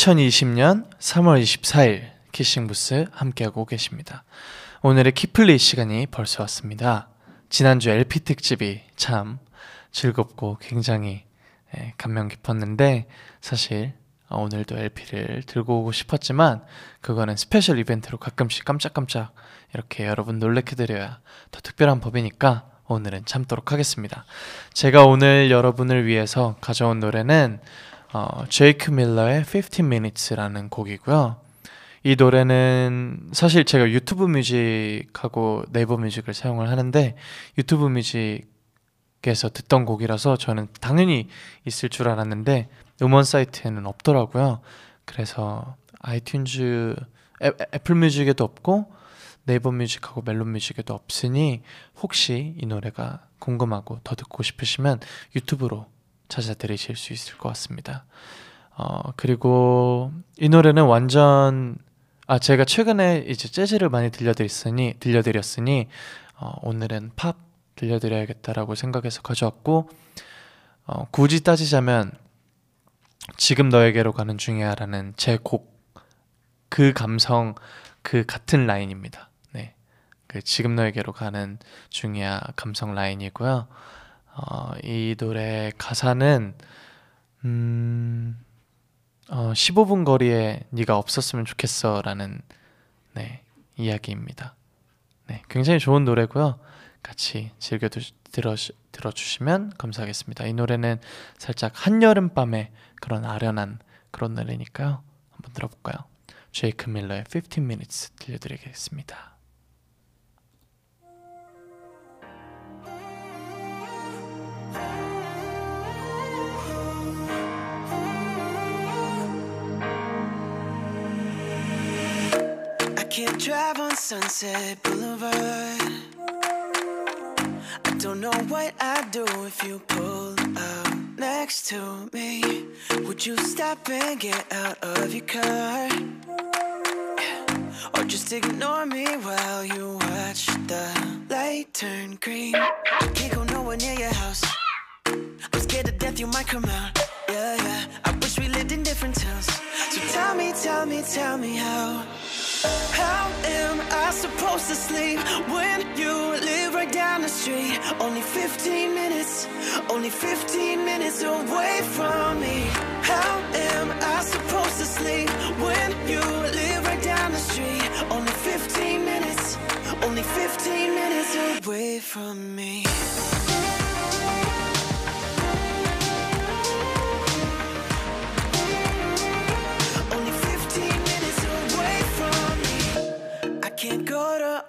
2020년 3월 24일 키싱부스 함께하고 계십니다. 오늘의 키플리 시간이 벌써 왔습니다. 지난주 LP 특집이 참 즐겁고 굉장히 예, 감명 깊었는데 사실 어, 오늘도 LP를 들고 오고 싶었지만 그거는 special 이벤트로 가끔씩 깜짝깜짝 이렇게 여러분 놀래켜드려야 더 특별한 법이니까 오늘은 참도록 하겠습니다. 제가 오늘 여러분을 위해서 가져온 노래는 어, 제이크 밀러의 15 Minutes라는 곡이고요. 이 노래는 사실 제가 유튜브 뮤직하고 네이버 뮤직을 사용을 하는데 유튜브 뮤직에서 듣던 곡이라서 저는 당연히 있을 줄 알았는데 음원 사이트에는 없더라고요. 그래서 아이튠즈 애, 애플 뮤직에도 없고 네이버 뮤직하고 멜론 뮤직에도 없으니 혹시 이 노래가 궁금하고 더 듣고 싶으시면 유튜브로 찾아 들으실 수 있을 것 같습니다. 어, 그리고 이 노래는 완전 아 제가 최근에 이제 재즈를 많이 들려드렸으니 들려드렸으니 어, 오늘은 팝 들려드려야겠다라고 생각해서 가져왔고 어, 굳이 따지자면 지금 너에게로 가는 중이야라는 제 곡 그 감성 그 같은 라인입니다. 네, 그 지금 너에게로 가는 중이야 감성 라인이고요. 어, 이 노래 가사는 음, 어, 15분 거리에 네가 없었으면 좋겠어라는 네, 이야기입니다. 네, 굉장히 좋은 노래고요. 같이 즐겨 두, 들어 들어주시면 감사하겠습니다. 이 노래는 살짝 한여름 밤의 그런 아련한 그런 노래니까요. 한번 들어볼까요? 제이크 밀러의 15 Minutes 들려드리겠습니다. Can't drive on Sunset Boulevard. I don't know what I'd do if you pulled up next to me. Would you stop and get out of your car? Or just ignore me while you watch the light turn green? Nowhere near your house. I'm scared to death you might come out. Yeah, yeah. I wish we lived in different towns. So tell me, tell me, tell me how. How am I supposed to sleep when you live right down the street? Only 15 minutes, only 15 minutes away from me. How am I supposed to sleep when you live right down the street? Only 15 minutes, only 15 minutes away from me.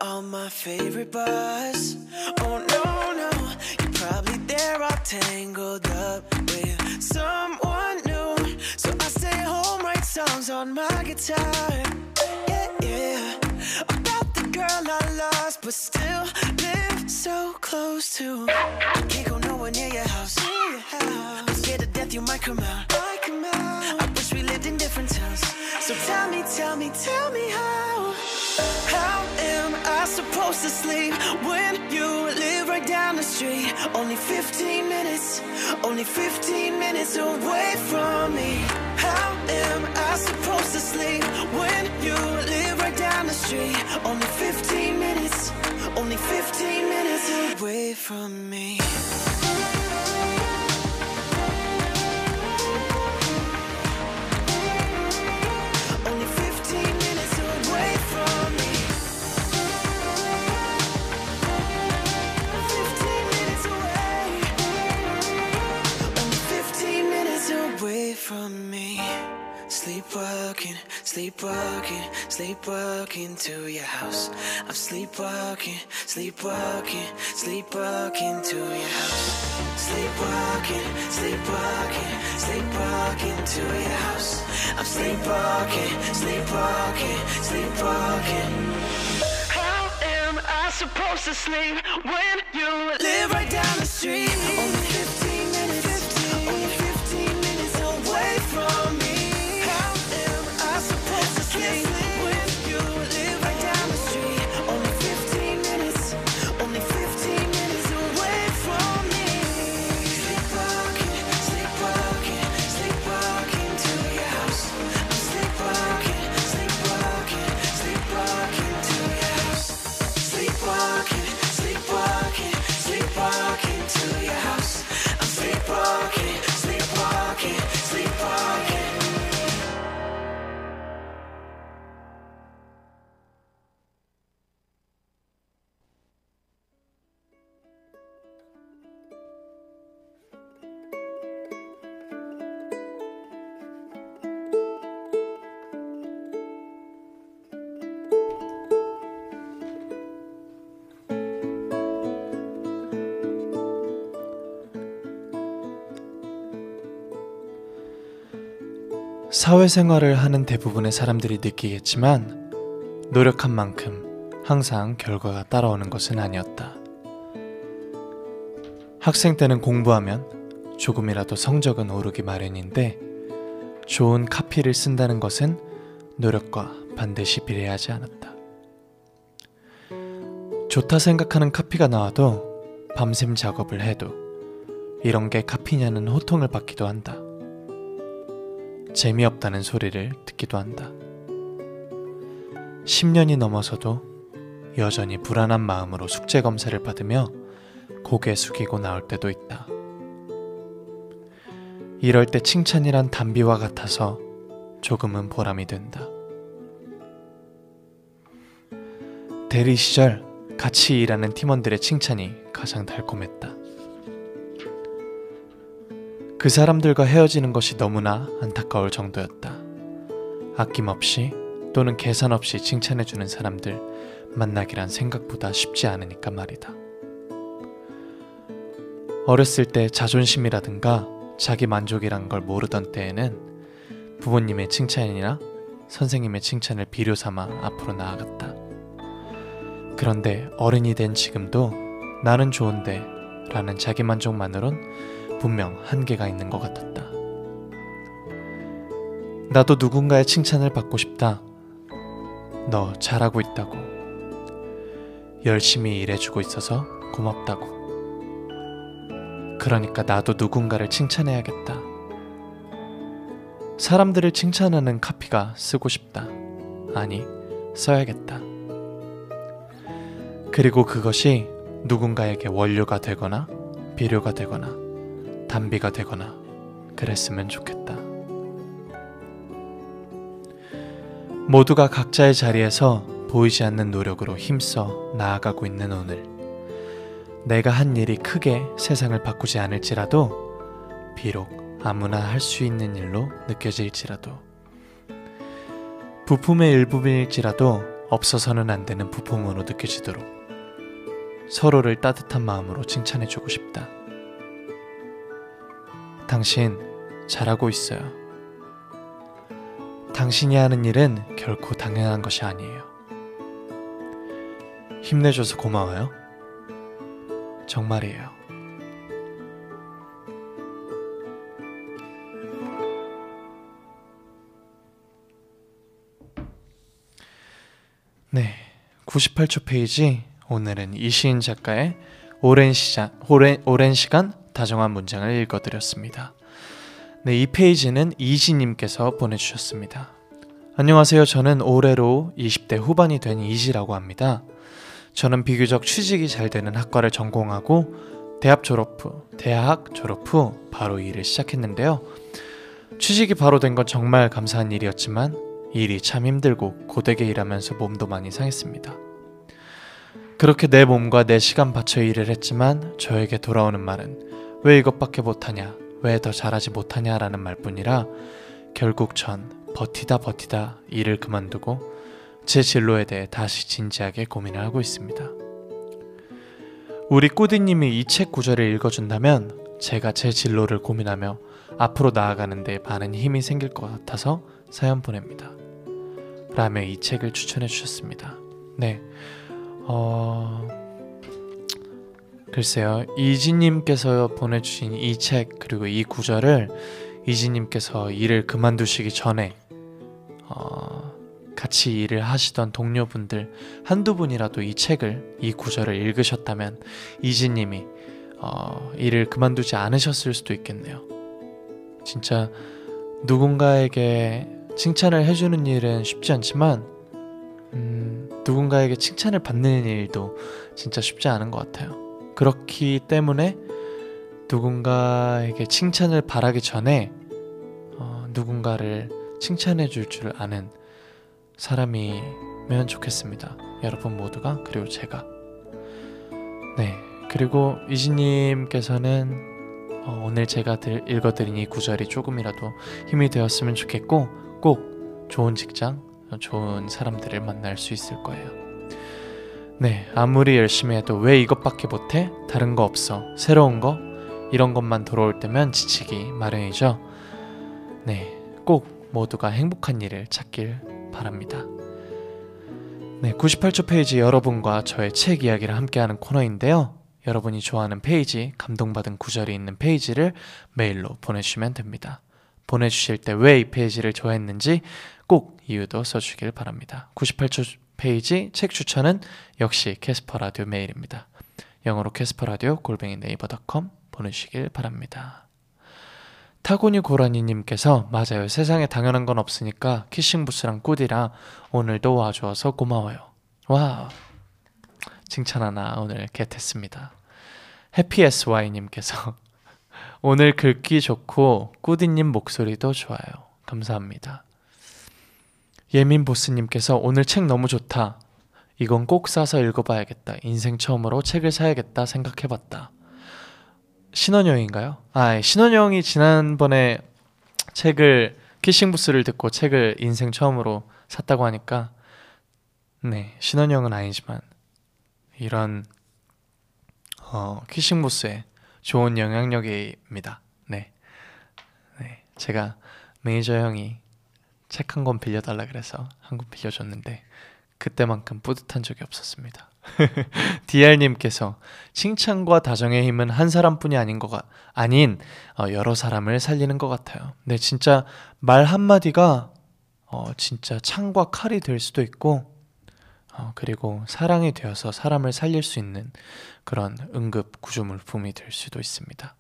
All my favorite bars. Oh no, no, you're probably there all tangled up with someone new. So I stay home, write songs on my guitar. Yeah, yeah. About the girl I lost, but still live so close to. I can't go nowhere near your house. I'm scared to death you might come out. Might come out. I wish we lived in different towns. So tell me, tell me, tell me how. I supposed to sleep when you live right down the street? Only 15 minutes, only 15 minutes away from me. How am I supposed to sleep when you live right down the street? Only 15 minutes, only 15 minutes away from me. From me. Sleepwalking, sleepwalking, sleepwalking to your house. I'm sleepwalking, sleepwalking, sleepwalking to your house. Sleepwalking, sleepwalking, sleepwalking to your house. I'm sleepwalking, sleepwalking, sleepwalking. How am I supposed to sleep when you live right down the street? Only 15 사회생활을 하는 대부분의 사람들이 느끼겠지만 노력한 만큼 항상 결과가 따라오는 것은 아니었다. 학생 때는 공부하면 조금이라도 성적은 오르기 마련인데 좋은 카피를 쓴다는 것은 노력과 반드시 비례하지 않았다. 좋다 생각하는 카피가 나와도 밤샘 작업을 해도 이런 게 카피냐는 호통을 받기도 한다. 재미없다는 소리를 듣기도 한다. 10년이 넘어서도 여전히 불안한 마음으로 숙제 검사를 받으며 고개 숙이고 나올 때도 있다. 이럴 때 칭찬이란 담비와 같아서 조금은 보람이 된다. 대리 시절 같이 일하는 팀원들의 칭찬이 가장 달콤했다. 그 사람들과 헤어지는 것이 너무나 안타까울 정도였다. 아낌없이 또는 계산 없이 칭찬해주는 사람들 만나기란 생각보다 쉽지 않으니까 말이다. 어렸을 때 자존심이라든가 자기 만족이란 걸 모르던 때에는 부모님의 칭찬이나 선생님의 칭찬을 비료 삼아 앞으로 나아갔다. 그런데 어른이 된 지금도 나는 좋은데 라는 자기 만족만으론 분명 한계가 있는 것 같았다. 나도 누군가의 칭찬을 받고 싶다. 너 잘하고 있다고. 열심히 일해주고 있어서 고맙다고. 그러니까 나도 누군가를 칭찬해야겠다. 사람들을 칭찬하는 카피가 쓰고 싶다. 아니, 써야겠다. 그리고 그것이 누군가에게 원료가 되거나 비료가 되거나 단비가 되거나 그랬으면 좋겠다. 모두가 각자의 자리에서 보이지 않는 노력으로 힘써 나아가고 있는 오늘. 내가 한 일이 크게 세상을 바꾸지 않을지라도 비록 아무나 할 수 있는 일로 느껴질지라도 부품의 일부분일지라도 없어서는 안 되는 부품으로 느껴지도록 서로를 따뜻한 마음으로 칭찬해주고 싶다. 당신 잘하고 있어요. 당신이 하는 일은 결코 당연한 것이 아니에요. 힘내줘서 고마워요. 정말이에요. 네. 98초 페이지. 오늘은 이시인 작가의 오랜 시간, 오랜, 오랜 시간 다정한 문장을 읽어드렸습니다. 네, 이 페이지는 이지님께서 보내주셨습니다. 안녕하세요. 저는 올해로 20대 후반이 된 이지라고 합니다. 저는 비교적 취직이 잘 되는 학과를 전공하고 대학 졸업 후, 대학 졸업 후 바로 일을 시작했는데요. 취직이 바로 된 건 정말 감사한 일이었지만 일이 참 힘들고 고되게 일하면서 몸도 많이 상했습니다. 그렇게 내 몸과 내 시간 바쳐 일을 했지만 저에게 돌아오는 말은 왜 이것밖에 못하냐, 왜 더 잘하지 못하냐라는 말뿐이라 결국 전 버티다 버티다 일을 그만두고 제 진로에 대해 다시 진지하게 고민을 하고 있습니다. 우리 꾸디님이 이 책 구절을 읽어준다면 제가 제 진로를 고민하며 앞으로 나아가는데 많은 힘이 생길 것 같아서 사연 보냅니다. 라며 이 책을 추천해 주셨습니다. 네, 어... 글쎄요 이지님께서 보내주신 이 책 그리고 이 구절을 이지님께서 일을 그만두시기 전에 어... 같이 일을 하시던 동료분들 한두 분이라도 이 책을 이 구절을 읽으셨다면 이지님이 어... 일을 그만두지 않으셨을 수도 있겠네요. 진짜 누군가에게 칭찬을 해주는 일은 쉽지 않지만 음, 누군가에게 칭찬을 받는 일도 진짜 쉽지 않은 것 같아요. 그렇기 때문에 누군가에게 칭찬을 바라기 전에 어, 누군가를 칭찬해 줄 줄 아는 사람이면 좋겠습니다. 여러분 모두가 그리고 제가 네 그리고 이지님께서는 어, 오늘 제가 들, 읽어드린 이 구절이 조금이라도 힘이 되었으면 좋겠고 꼭 좋은 직장 좋은 사람들을 만날 수 있을 거예요. 네, 아무리 열심히 해도 왜 이것밖에 못해? 다른 거 없어. 새로운 거? 이런 것만 돌아올 때면 지치기 마련이죠. 네, 꼭 모두가 행복한 일을 찾길 바랍니다. 네, 98초 페이지 여러분과 저의 책 이야기를 함께하는 코너인데요. 여러분이 좋아하는 페이지, 감동받은 구절이 있는 페이지를 메일로 보내주시면 됩니다. 보내주실 때 왜 이 페이지를 좋아했는지 꼭 이유도 써주길 바랍니다. 98초 페이지 책 추천은 역시 캐스퍼 라디오 메일입니다. 영어로 캐스퍼 라디오 골뱅이 네이버닷컴 보내주시길 바랍니다. 타고니 고라니님께서 맞아요. 세상에 당연한 건 없으니까 키싱 부스랑 꾸디랑 오늘도 와주어서 고마워요. 와 칭찬 하나 오늘 get했습니다. 해피SY님께서 오늘 글귀 좋고 꾸디님 목소리도 좋아요. 감사합니다. 예민 보스님께서 오늘 책 너무 좋다. 이건 꼭 사서 읽어봐야겠다. 인생 처음으로 책을 사야겠다 생각해봤다. 신원영인가요? 아, 신원영이 지난번에 책을 키싱 부스를 듣고 책을 인생 처음으로 샀다고 하니까 네, 신원영은 아니지만 이런 어, 키싱 부스의 좋은 영향력입니다. 네. 네. 제가 매니저 형이 책 한 권 빌려달라 그래서 한 권 빌려줬는데 그때만큼 뿌듯한 적이 없었습니다. DR님께서 칭찬과 다정의 힘은 한 사람뿐이 아닌 거가 아닌 어, 여러 사람을 살리는 것 같아요. 네, 진짜 말 한마디가 어, 진짜 창과 칼이 될 수도 있고 어, 그리고 사랑이 되어서 사람을 살릴 수 있는 그런 응급 구조물품이 될 수도 있습니다.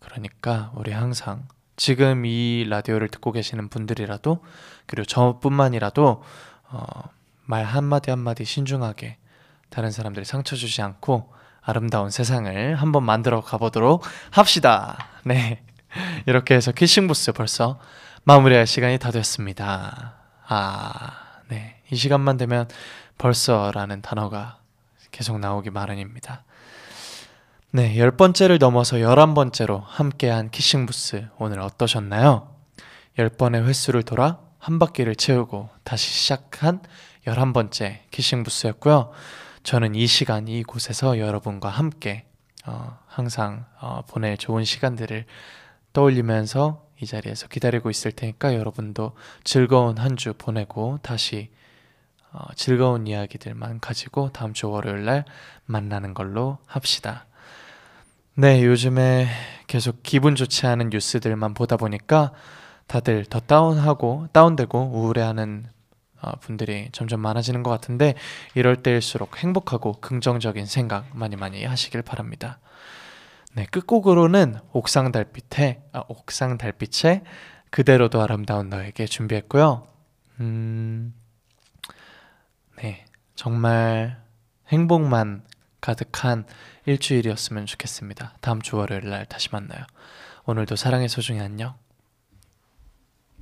그러니까 우리 항상 지금 이 라디오를 듣고 계시는 분들이라도 그리고 저뿐만이라도 어, 말 한마디 한마디 신중하게 다른 사람들이 상처 주지 않고 아름다운 세상을 한번 만들어 가보도록 합시다. 네. 이렇게 해서 키싱부스 벌써 마무리할 시간이 다 됐습니다. 아, 네. 이 시간만 되면 벌써라는 단어가 계속 나오기 마련입니다. 네, 열 번째를 넘어서 열한 번째로 함께한 키싱부스 오늘 어떠셨나요? 열 번의 횟수를 돌아 한 바퀴를 채우고 다시 시작한 열한 번째 키싱부스였고요. 저는 이 시간 이곳에서 여러분과 함께 어, 항상 어, 보낼 좋은 시간들을 떠올리면서 이 자리에서 기다리고 있을 테니까 여러분도 즐거운 한 주 보내고 다시 어, 즐거운 이야기들만 가지고 다음 주 월요일 날 만나는 걸로 합시다. 네, 요즘에 계속 기분 좋지 않은 뉴스들만 보다 보니까 다들 더 다운하고 다운되고 우울해하는 어, 분들이 점점 많아지는 것 같은데 이럴 때일수록 행복하고 긍정적인 생각 많이 많이 하시길 바랍니다. 네, 끝곡으로는 옥상 달빛의 아, 옥상 달빛의 그대로도 아름다운 너에게 준비했고요. 음, 네, 정말 행복만 가득한 일주일이었으면 좋겠습니다. 다음 주 월요일 날 다시 만나요. 오늘도 사랑의 소중히 안녕.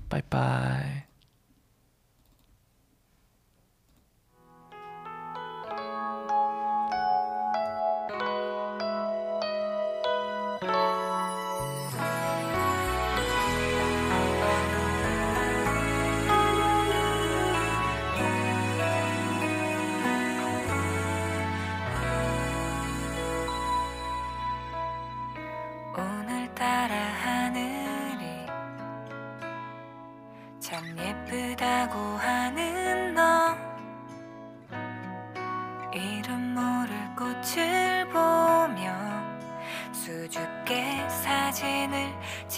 빠이빠이.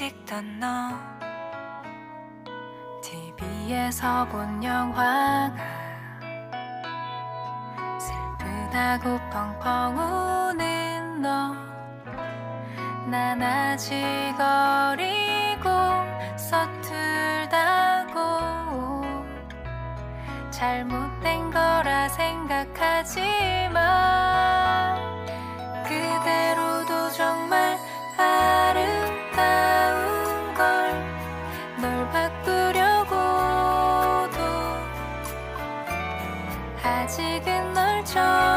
찍던 너 TV에서 본 영화가 슬프다고 펑펑 우는 너. 난 아직 어리고 서툴다고 잘못된 거라 생각하지만 그대로 아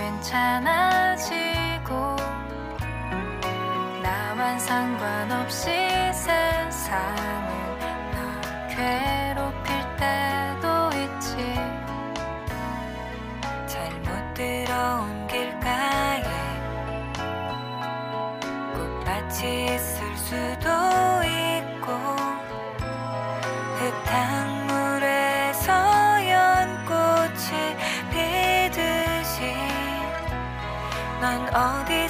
괜찮아지고 나만 상관없이 세상을 나 괴롭힐 때도 있지. 잘못 들어온 길가에 꽃밭이 있을 수도 있고 흙탕 나는